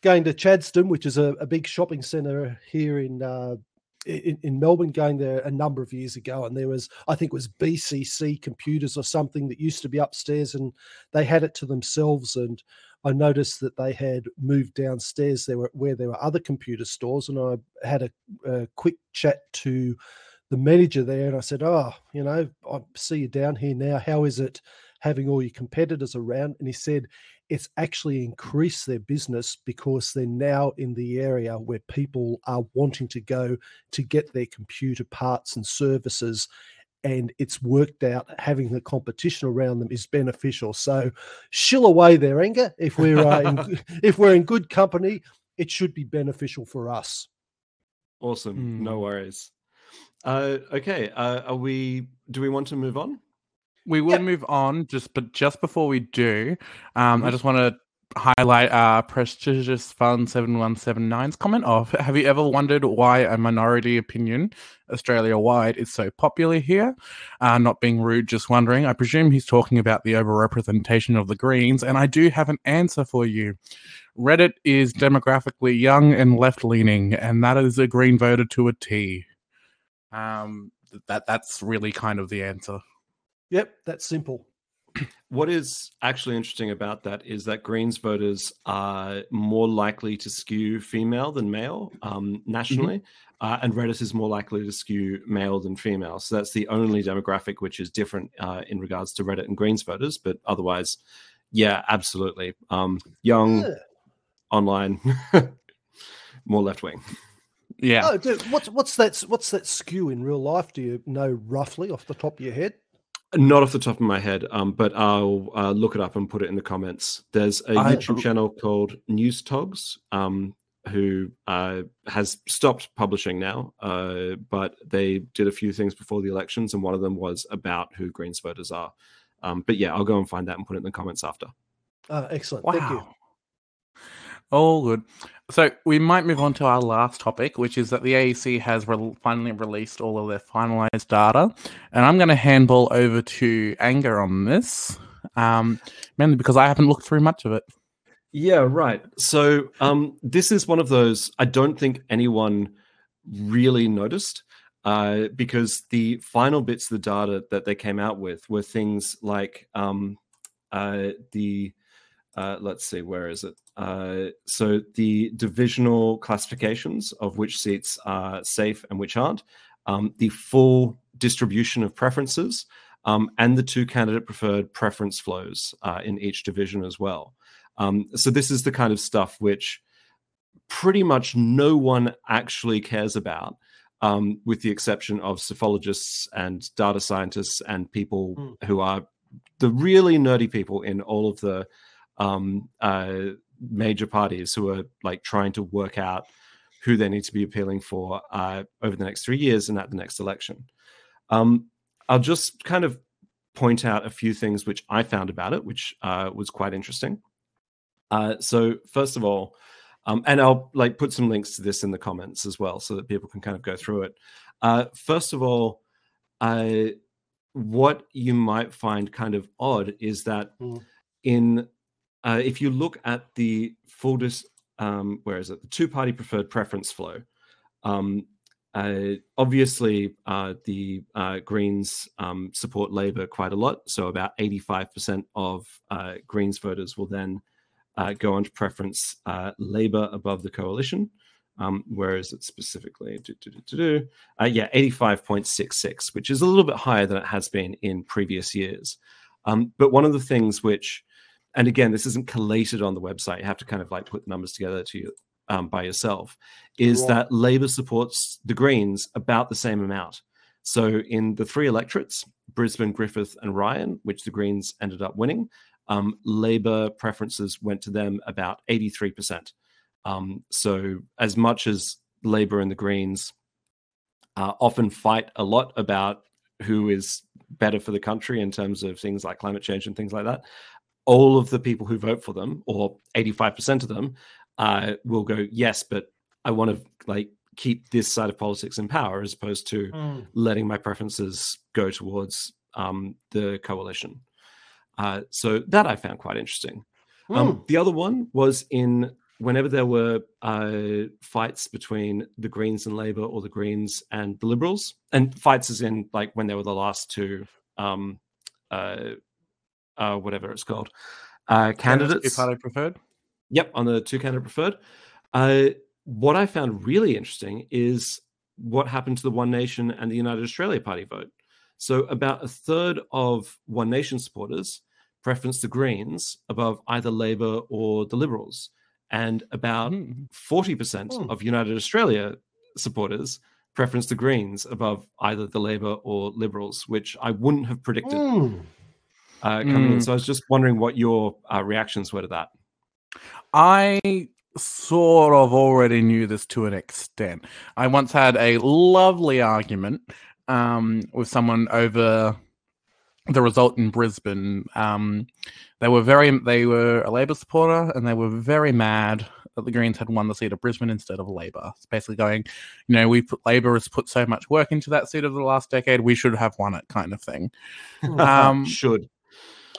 going to Chadstone, which is a, a big shopping centre here in, uh, in in Melbourne. Going there a number of years ago, and there was, I think, it was BCC computers or something that used to be upstairs, and they had it to themselves. And I noticed that they had moved downstairs. There were where there were other computer stores, and I had a, a quick chat to the manager there, and I said, "Oh, you know, I see you down here now. How is it?" having all your competitors around. And he said it's actually increased their business because they're now in the area where people are wanting to go to get their computer parts and services. And it's worked out having the competition around them is beneficial. So, shill away there anger. If we're uh, in, if we're in good company, it should be beneficial for us. Awesome. Hmm. No worries. Uh, okay. Uh, are we? Do we want to move on? We will Yep. move on, just but just before we do, um, I Mhm. just want to highlight uh, prestigious fund seven one seven nine's comment of Have you ever wondered why a minority opinion, Australia wide, is so popular here? Uh, not being rude, just wondering. I presume he's talking about the overrepresentation of the Greens, and I do have an answer for you. Reddit is demographically young and left leaning, and that is a Green voter to a T. Um, that that's really kind of the answer. Yep, that's simple. What is actually interesting about that is that Greens voters are more likely to skew female than male um, nationally, uh, and Reddit is more likely to skew male than female. So that's the only demographic which is different uh, in regards to Reddit and Greens voters. But otherwise, yeah, absolutely. Um, young, Yeah. online, more left wing. Yeah. Oh, dude, what's what's that? What's that skew in real life? Do you know roughly off the top of your head? Not off the top of my head, um, but I'll uh, look it up and put it in the comments. There's a I- YouTube channel called News Togs, um, who uh, has stopped publishing now, uh, but they did a few things before the elections, and one of them was about who Greens voters are. Um, but yeah, I'll go and find that and put it in the comments after. Uh, excellent. Wow. Thank you. All good. So we might move on to our last topic, which is that the AEC has re- finally released all of their finalized data, and I'm going to handball over to Anger on this, um, mainly because I haven't looked through much of it. Yeah, right. So um, this is one of those I don't think anyone really noticed uh, because the final bits of the data that they came out with were things like um, uh, the uh, let's see, where is it? Uh, so the divisional classifications of which seats are safe and which aren't, um, the full distribution of preferences, um, and the two candidate preferred preference flows uh, in each division as well. Um, so this is the kind of stuff which pretty much no one actually cares about, um, with the exception of psephologists and data scientists and people Mm. who are the really nerdy people in all of the um, uh, major parties who are like trying to work out who they need to be appealing for uh, over the next three years and at the next election. Um, I'll just kind of point out a few things which I found about it, which uh, was quite interesting. Uh, so first of all, um, and I'll like put some links to this in the comments as well, so that people can kind of go through it. Uh, first of all, uh, what you might find kind of odd is that Mm. in uh, if you look at the full dis, um, where is it? The two-party preferred preference flow. Um, uh, obviously, uh, the uh, Greens um, support Labor quite a lot, so about eighty-five percent of uh, Greens voters will then uh, go on to preference Labor above the coalition. Um, where is it specifically? Do, do, do, yeah, 85.66, which is a little bit higher than it has been in previous years. Um, but one of the things which, and again, this isn't collated on the website, you have to kind of like put the numbers together to you um, by yourself, is Right. that Labour supports the Greens about the same amount. So in the three electorates, Brisbane, Griffith, and Ryan, which the Greens ended up winning, um, Labour preferences went to them about 83%. Um, so, as much as Labour and the Greens uh, often fight a lot about who is better for the country in terms of things like climate change and things like that, all of the people who vote for them, or 85% of them, uh, will go, yes, but I want to like keep this side of politics in power as opposed to Mm. letting my preferences go towards um, the coalition. Uh, so that I found quite interesting. Um, Mm. the other one was in whenever there were uh, fights between the Greens and Labour or the Greens and the Liberals, and fights as in like when there were the last two, um, uh, uh, whatever it's called, uh, candidates. Two party preferred. Yep, on the two candidate preferred. Uh, what I found really interesting is what happened to the One Nation and the United Australia Party vote. So, about a third of One Nation supporters preference the Greens above either Labor or the Liberals, and about Mm. 40% Hmm. of United Australia supporters preference the Greens above either the Labor or Liberals, which I wouldn't have predicted Mm. Uh, coming in. Mm. So, I was just wondering what your uh, reactions were to that. I sort of already knew this to an extent. I once had a lovely argument um, with someone over the result in Brisbane. Um, they were very, they were a Labor supporter, and they were very mad that the Greens had won the seat of Brisbane instead of Labor. It's basically going, you know, we put Labor has put so much work into that seat over the last decade, we should have won it, kind of thing. Um, Should.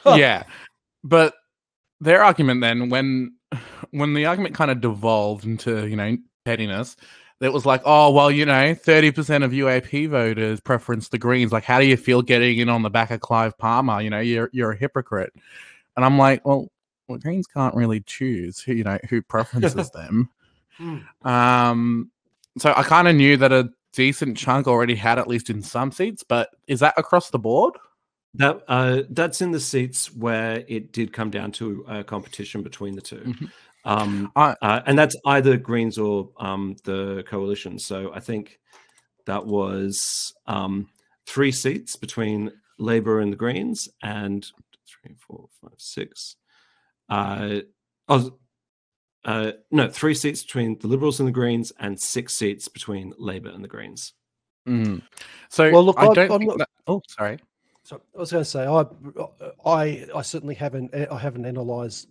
yeah. But their argument then when when the argument kind of devolved into you know pettiness it was like oh well you know 30% of uap voters preference the greens. Like how do you feel getting in on the back of clive palmer? You know you're you're a hypocrite. And i'm like well, well greens can't really choose who you know who preferences them. Mm. um so i kind of knew that a decent chunk already had at least in some seats but is that across the board That uh, that's in the seats where it did come down to a competition between the 2 Mhm. um, I- uh, and that's either Greens or um, the coalition. So I think that was um, three seats between Labor and the Greens, and three, four, five, six. Uh, oh, uh, no, three seats between the Liberals and the Greens, and six seats between Labor and the Greens. Mm. So Well, look, I I'm- don't I'm not- that. Oh, sorry. So I was going to say, I, I, I certainly haven't, I haven't analysed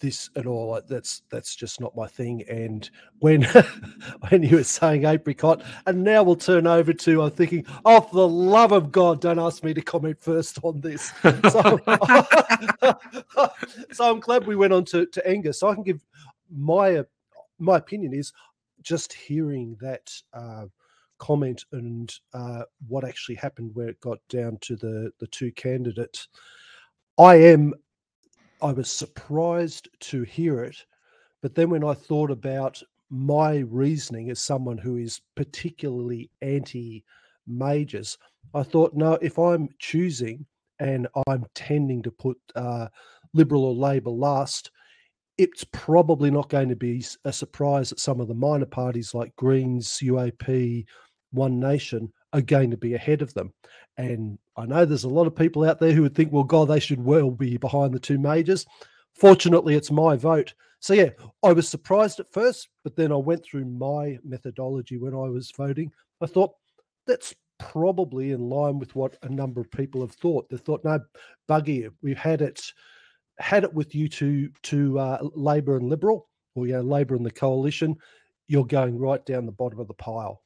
this at all. That's that's just not my thing. And when when you were saying apricot, and now we'll turn over to, I'm thinking, oh, for the love of God, don't ask me to comment first on this. So, so I'm glad we went on to to Angus. So I can give my my opinion is just hearing that. Uh, comment and uh, what actually happened where it got down to the the two candidates. I am I was surprised to hear it, but then when I thought about my reasoning as someone who is particularly anti majors, I thought, no, if I'm choosing and I'm tending to put uh, Liberal or Labor last, it's probably not going to be a surprise that some of the minor parties like Greens, UAP, One Nation are going to be ahead of them. And I know there's a lot of people out there who would think, well, God, they should well be behind the two majors. Fortunately, it's my vote. So, yeah, I was surprised at first, but then I went through my methodology when I was voting. I thought that's probably in line with what a number of people have thought. They thought, no, buggy, we've had it had it with you to to uh, Labor and Liberal, or yeah, Labor and the coalition. You're going right down the bottom of the pile.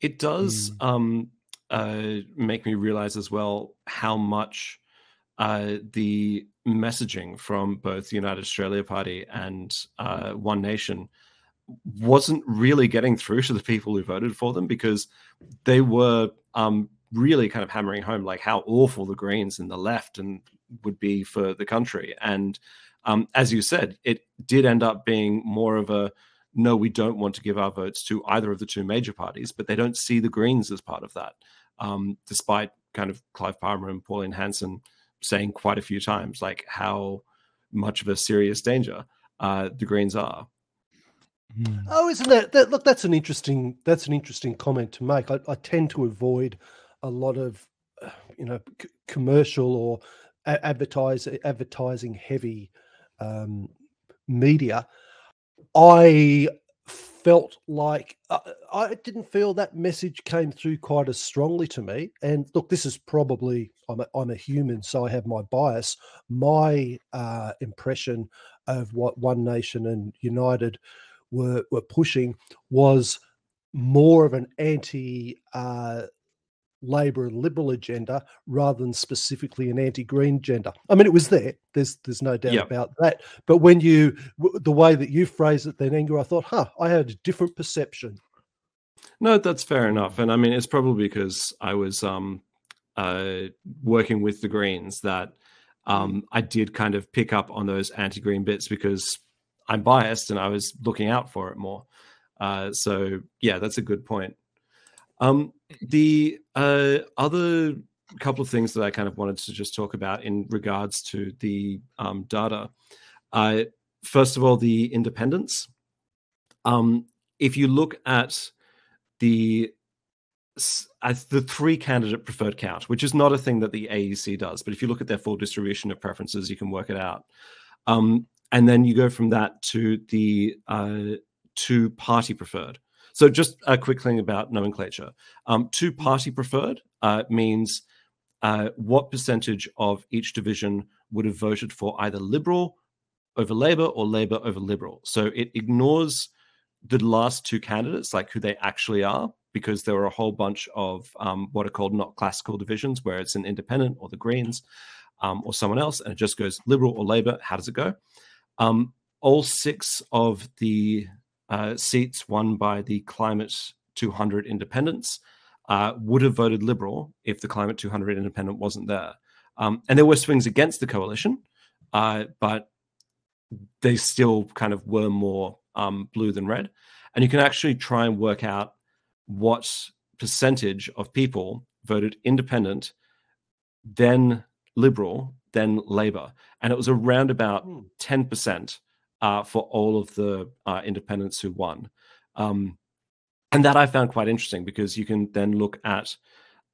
It does Mm. um, uh, make me realize as well how much uh, the messaging from both the United Australia Party and uh, One Nation wasn't really getting through to the people who voted for them because they were um, really kind of hammering home like how awful the Greens and the left and would be for the country. And um, as you said, it did end up being more of a no, we don't want to give our votes to either of the two major parties, but they don't see the Greens as part of that, um, despite kind of Clive Palmer and Pauline Hanson saying quite a few times like how much of a serious danger uh, the Greens are. Mm. Oh, isn't that, that look? That's an interesting. That's an interesting comment to make. I, I tend to avoid a lot of, uh, you know, c- commercial or a- advertise advertising heavy um, media, I felt like uh, I didn't feel that message came through quite as strongly to me. And look, this is probably I'm a, I'm a human, so I have my bias. My uh, impression of what One Nation and United were were pushing was more of an anti uh, Labor and Liberal agenda rather than specifically an anti-Green agenda. I mean, it was there. There's there's no doubt Yep. about that. But when you the way that you phrased it, then anger, I thought, huh, I had a different perception. No, that's fair enough. And I mean, it's probably because I was um, uh, working with the Greens that um, I did kind of pick up on those anti green bits because I'm biased and I was looking out for it more. Uh, so, yeah, that's a good point. Um, the uh, other couple of things that I kind of wanted to just talk about in regards to the um, data. Uh, first of all, the independence. Um, if you look at the as the three candidate preferred count, which is not a thing that the AEC does, but if you look at their full distribution of preferences, you can work it out. Um, and then you go from that to the uh, two party preferred. So just a quick thing about nomenclature. Um, two party preferred uh, means uh, what percentage of each division would have voted for either Liberal over Labour or Labour over Liberal. So it ignores the last two candidates, like who they actually are, because there were a whole bunch of um, what are called not classical divisions, where it's an independent or the Greens um, or someone else, and it just goes Liberal or Labour. How does it go? Um, all six of the uh, seats won by the Climate 200 independents uh, would have voted Liberal if the Climate 200 independent wasn't there. Um, and there were swings against the coalition, uh, but they still kind of were more um, blue than red. And you can actually try and work out what percentage of people voted independent, then liberal, then Labour. And it was around about Hmm. 10% uh, for all of the uh, independents who won. Um, and that I found quite interesting because you can then look at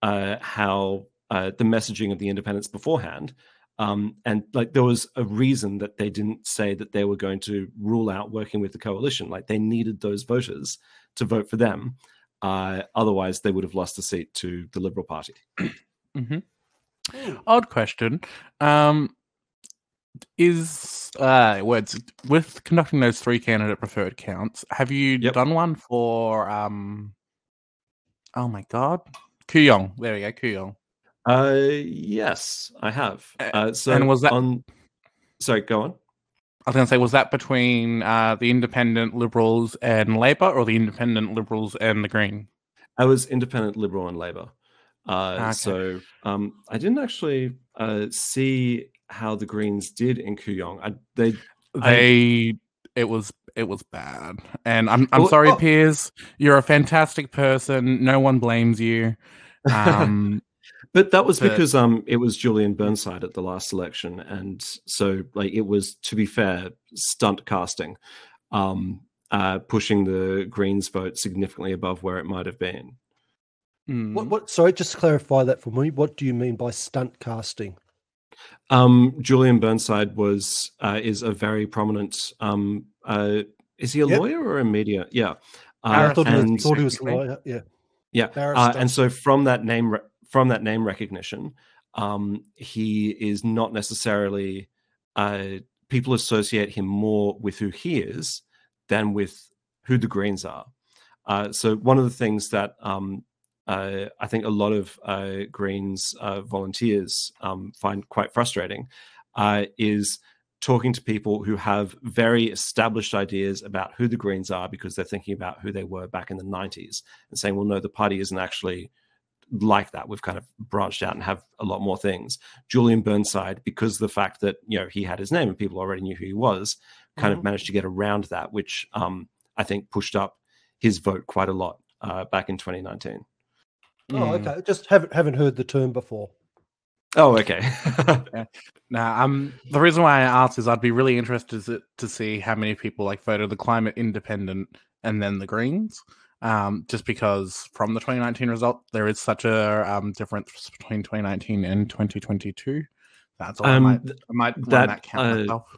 uh, how uh, the messaging of the independents beforehand. Um, and like there was a reason that they didn't say that they were going to rule out working with the coalition. Like they needed those voters to vote for them. Uh, otherwise, they would have lost the seat to the Liberal Party. hmm Odd question. Um, is uh, words with conducting those three candidate preferred counts? Have you Yep. done one for um? Oh my god, Kooyong. There we go, Kooyong. Uh, yes, I have. Uh, so and was that- on? Sorry, go on. I was to say, was that between uh, the Independent Liberals and Labor, or the Independent Liberals and the Green? I was independent, liberal, and Labour. Uh, Okay. So um, I didn't actually uh, see how the Greens did in Kooyong. I, they I- They, it was, it was bad, and I'm, I'm Well, sorry, oh. Piers. You're a fantastic person. No one blames you. Um, But that was But- because um it was Julian Burnside at the last election, and so like it was to be fair stunt casting, um uh pushing the Greens vote significantly above where it might have been. mm. What, what? Sorry, just clarify that for me. What do you mean by stunt casting? Um Julian Burnside was uh, is a very prominent um uh is he a Yep. lawyer or a media? Yeah. I Uh, thought, he was, thought he was a lawyer. Yeah. Yeah, uh, and so from that name re- from that name recognition, um, he is not necessarily uh, people associate him more with who he is than with who the Greens are. Uh, so one of the things that um, uh, I think a lot of uh, Greens uh, volunteers um, find quite frustrating uh, is talking to people who have very established ideas about who the Greens are because they're thinking about who they were back in the 90s and saying, well, no, the party isn't actually like that. We've kind of branched out and have a lot more things. Julian Burnside, because of the fact that you know he had his name and people already knew who he was, kind Mhm. of managed to get around that, which um, I think pushed up his vote quite a lot uh, back in 2019. Oh, Mm. okay. Just haven't haven't heard the term before. Oh, okay. Now, um, the reason why I asked is I'd be really interested to, to see how many people like voted the climate independent and then the Greens. Um, just because from the 2019 result, there is such a um, difference between 2019 and 2022 That's all. I Um, might, I might run that, that, count uh, myself.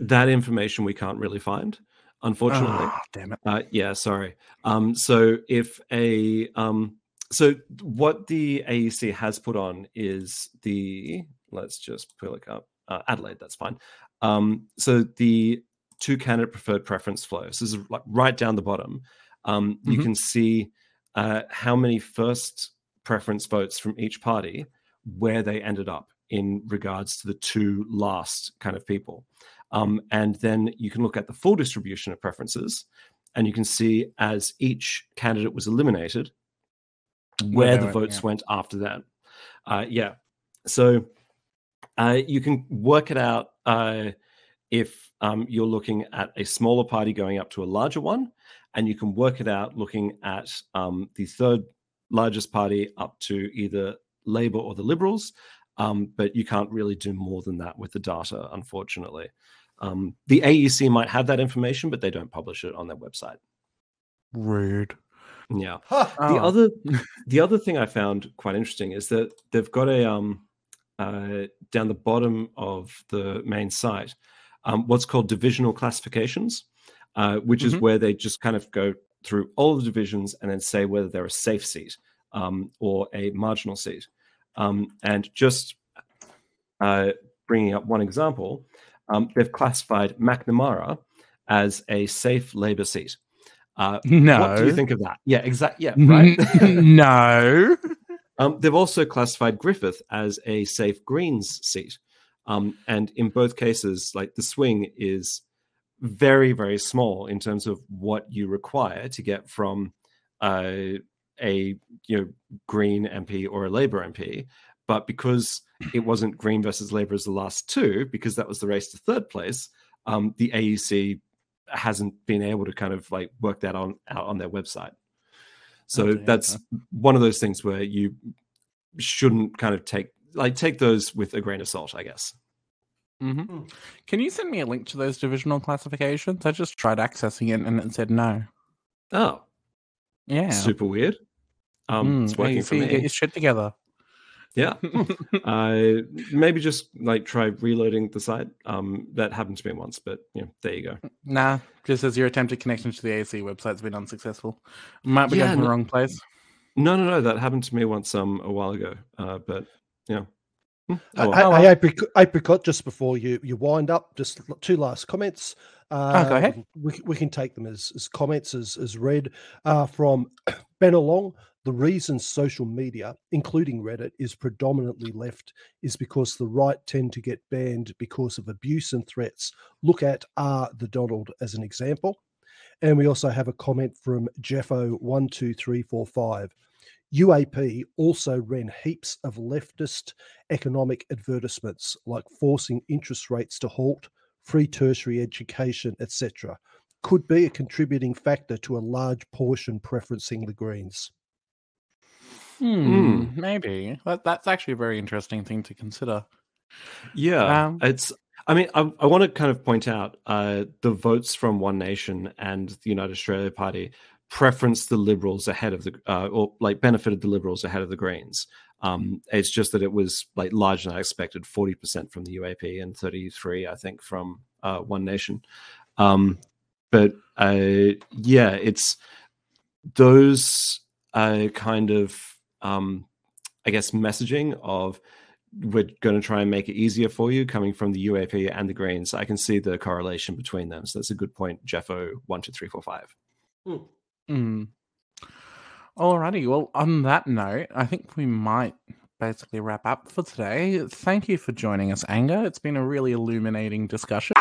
That information we can't really find, unfortunately. Ah, damn it. Uh, yeah, sorry. Um, so if a um, so what the AEC has put on is the let's just pull it up uh, Adelaide. That's fine. Um, so the two candidate preferred preference flow. So this is like right down the bottom. Um, You Mhm. can see uh, how many first preference votes from each party, where they ended up in regards to the two last kind of people. Um, and then you can look at the full distribution of preferences, and you can see as each candidate was eliminated, where the went, votes yeah. went after that. Uh, yeah. So uh, you can work it out uh, if um, you're looking at a smaller party going up to a larger one, and you can work it out looking at um, the third largest party up to either Labor or the Liberals. Um, but you can't really do more than that with the data, unfortunately. Um, the AEC might have that information, but they don't publish it on their website. Rude. Yeah. Ha! The Oh. other the other thing I found quite interesting is that they've got a um uh, down the bottom of the main site um, what's called divisional classifications, uh, which is Mhm. where they just kind of go through all the divisions and then say whether they're a safe seat um, or a marginal seat. Um, and just uh, bringing up one example, um, they've classified Macnamara as a safe Labor seat. Uh, No. what do you think of that? Yeah, exactly. Yeah, right. no. um, they've also classified Griffith as a safe Greens seat, um, and in both cases, like the swing is very, very small in terms of what you require to get from uh, a you know Green MP or a Labor MP. But because it wasn't Green versus Labor as the last two, because that was the race to third place, um, the AEC hasn't been able to kind of like work that on out on their website. So Okay, that's one of those things where you shouldn't kind of take like take those with a grain of salt, I guess. hmm Hmm. Can you send me a link to those divisional classifications? I just tried accessing it and it said no. Oh, Yeah. super weird. Um, Mm, it's working AEC, for me. Get your shit together. Yeah. uh, maybe just like try reloading the site. Um, that happened to me once, but yeah, there you go. nah, just as your attempted connection to the AC website's been unsuccessful. Might be Yeah, going to the wrong place. No, no, no, that happened to me once um a while ago. Uh, but yeah. Hmm, oh, well. Hey, Oh, hey, apricot, apricot, just before you, you wind up, just two last comments. Uh, Oh, go ahead. We, we can take them as, as comments, as, as read uh, from Ben Along. The reason social media, including Reddit, is predominantly left is because the right tend to get banned because of abuse and threats. Look at R. the Donald as an example. And we also have a comment from Jeffo12345. UAP also ran heaps of leftist economic advertisements like forcing interest rates to halt, free tertiary education, etc. Could be a contributing factor to a large portion preferencing the Greens. Hmm, maybe. That, that's actually a very interesting thing to consider. Yeah, Um, it's. I mean, I, I want to kind of point out uh, the votes from One Nation and the United Australia Party preferenced the Liberals ahead of the, uh, or like benefited the Liberals ahead of the Greens. Um, it's just that it was like larger than I expected, forty percent from the UAP and thirty-three, I think, from uh, One Nation. Um, but uh, yeah, it's those uh, kind of, um, I guess, messaging of we're going to try and make it easier for you coming from the UAP and the Greens. I can see the correlation between them. So that's a good point, Jeffo one two three four five. Hmm. Alrighty. Well, on that note, I think we might basically wrap up for today. Thank you for joining us, Anger. It's been a really illuminating discussion.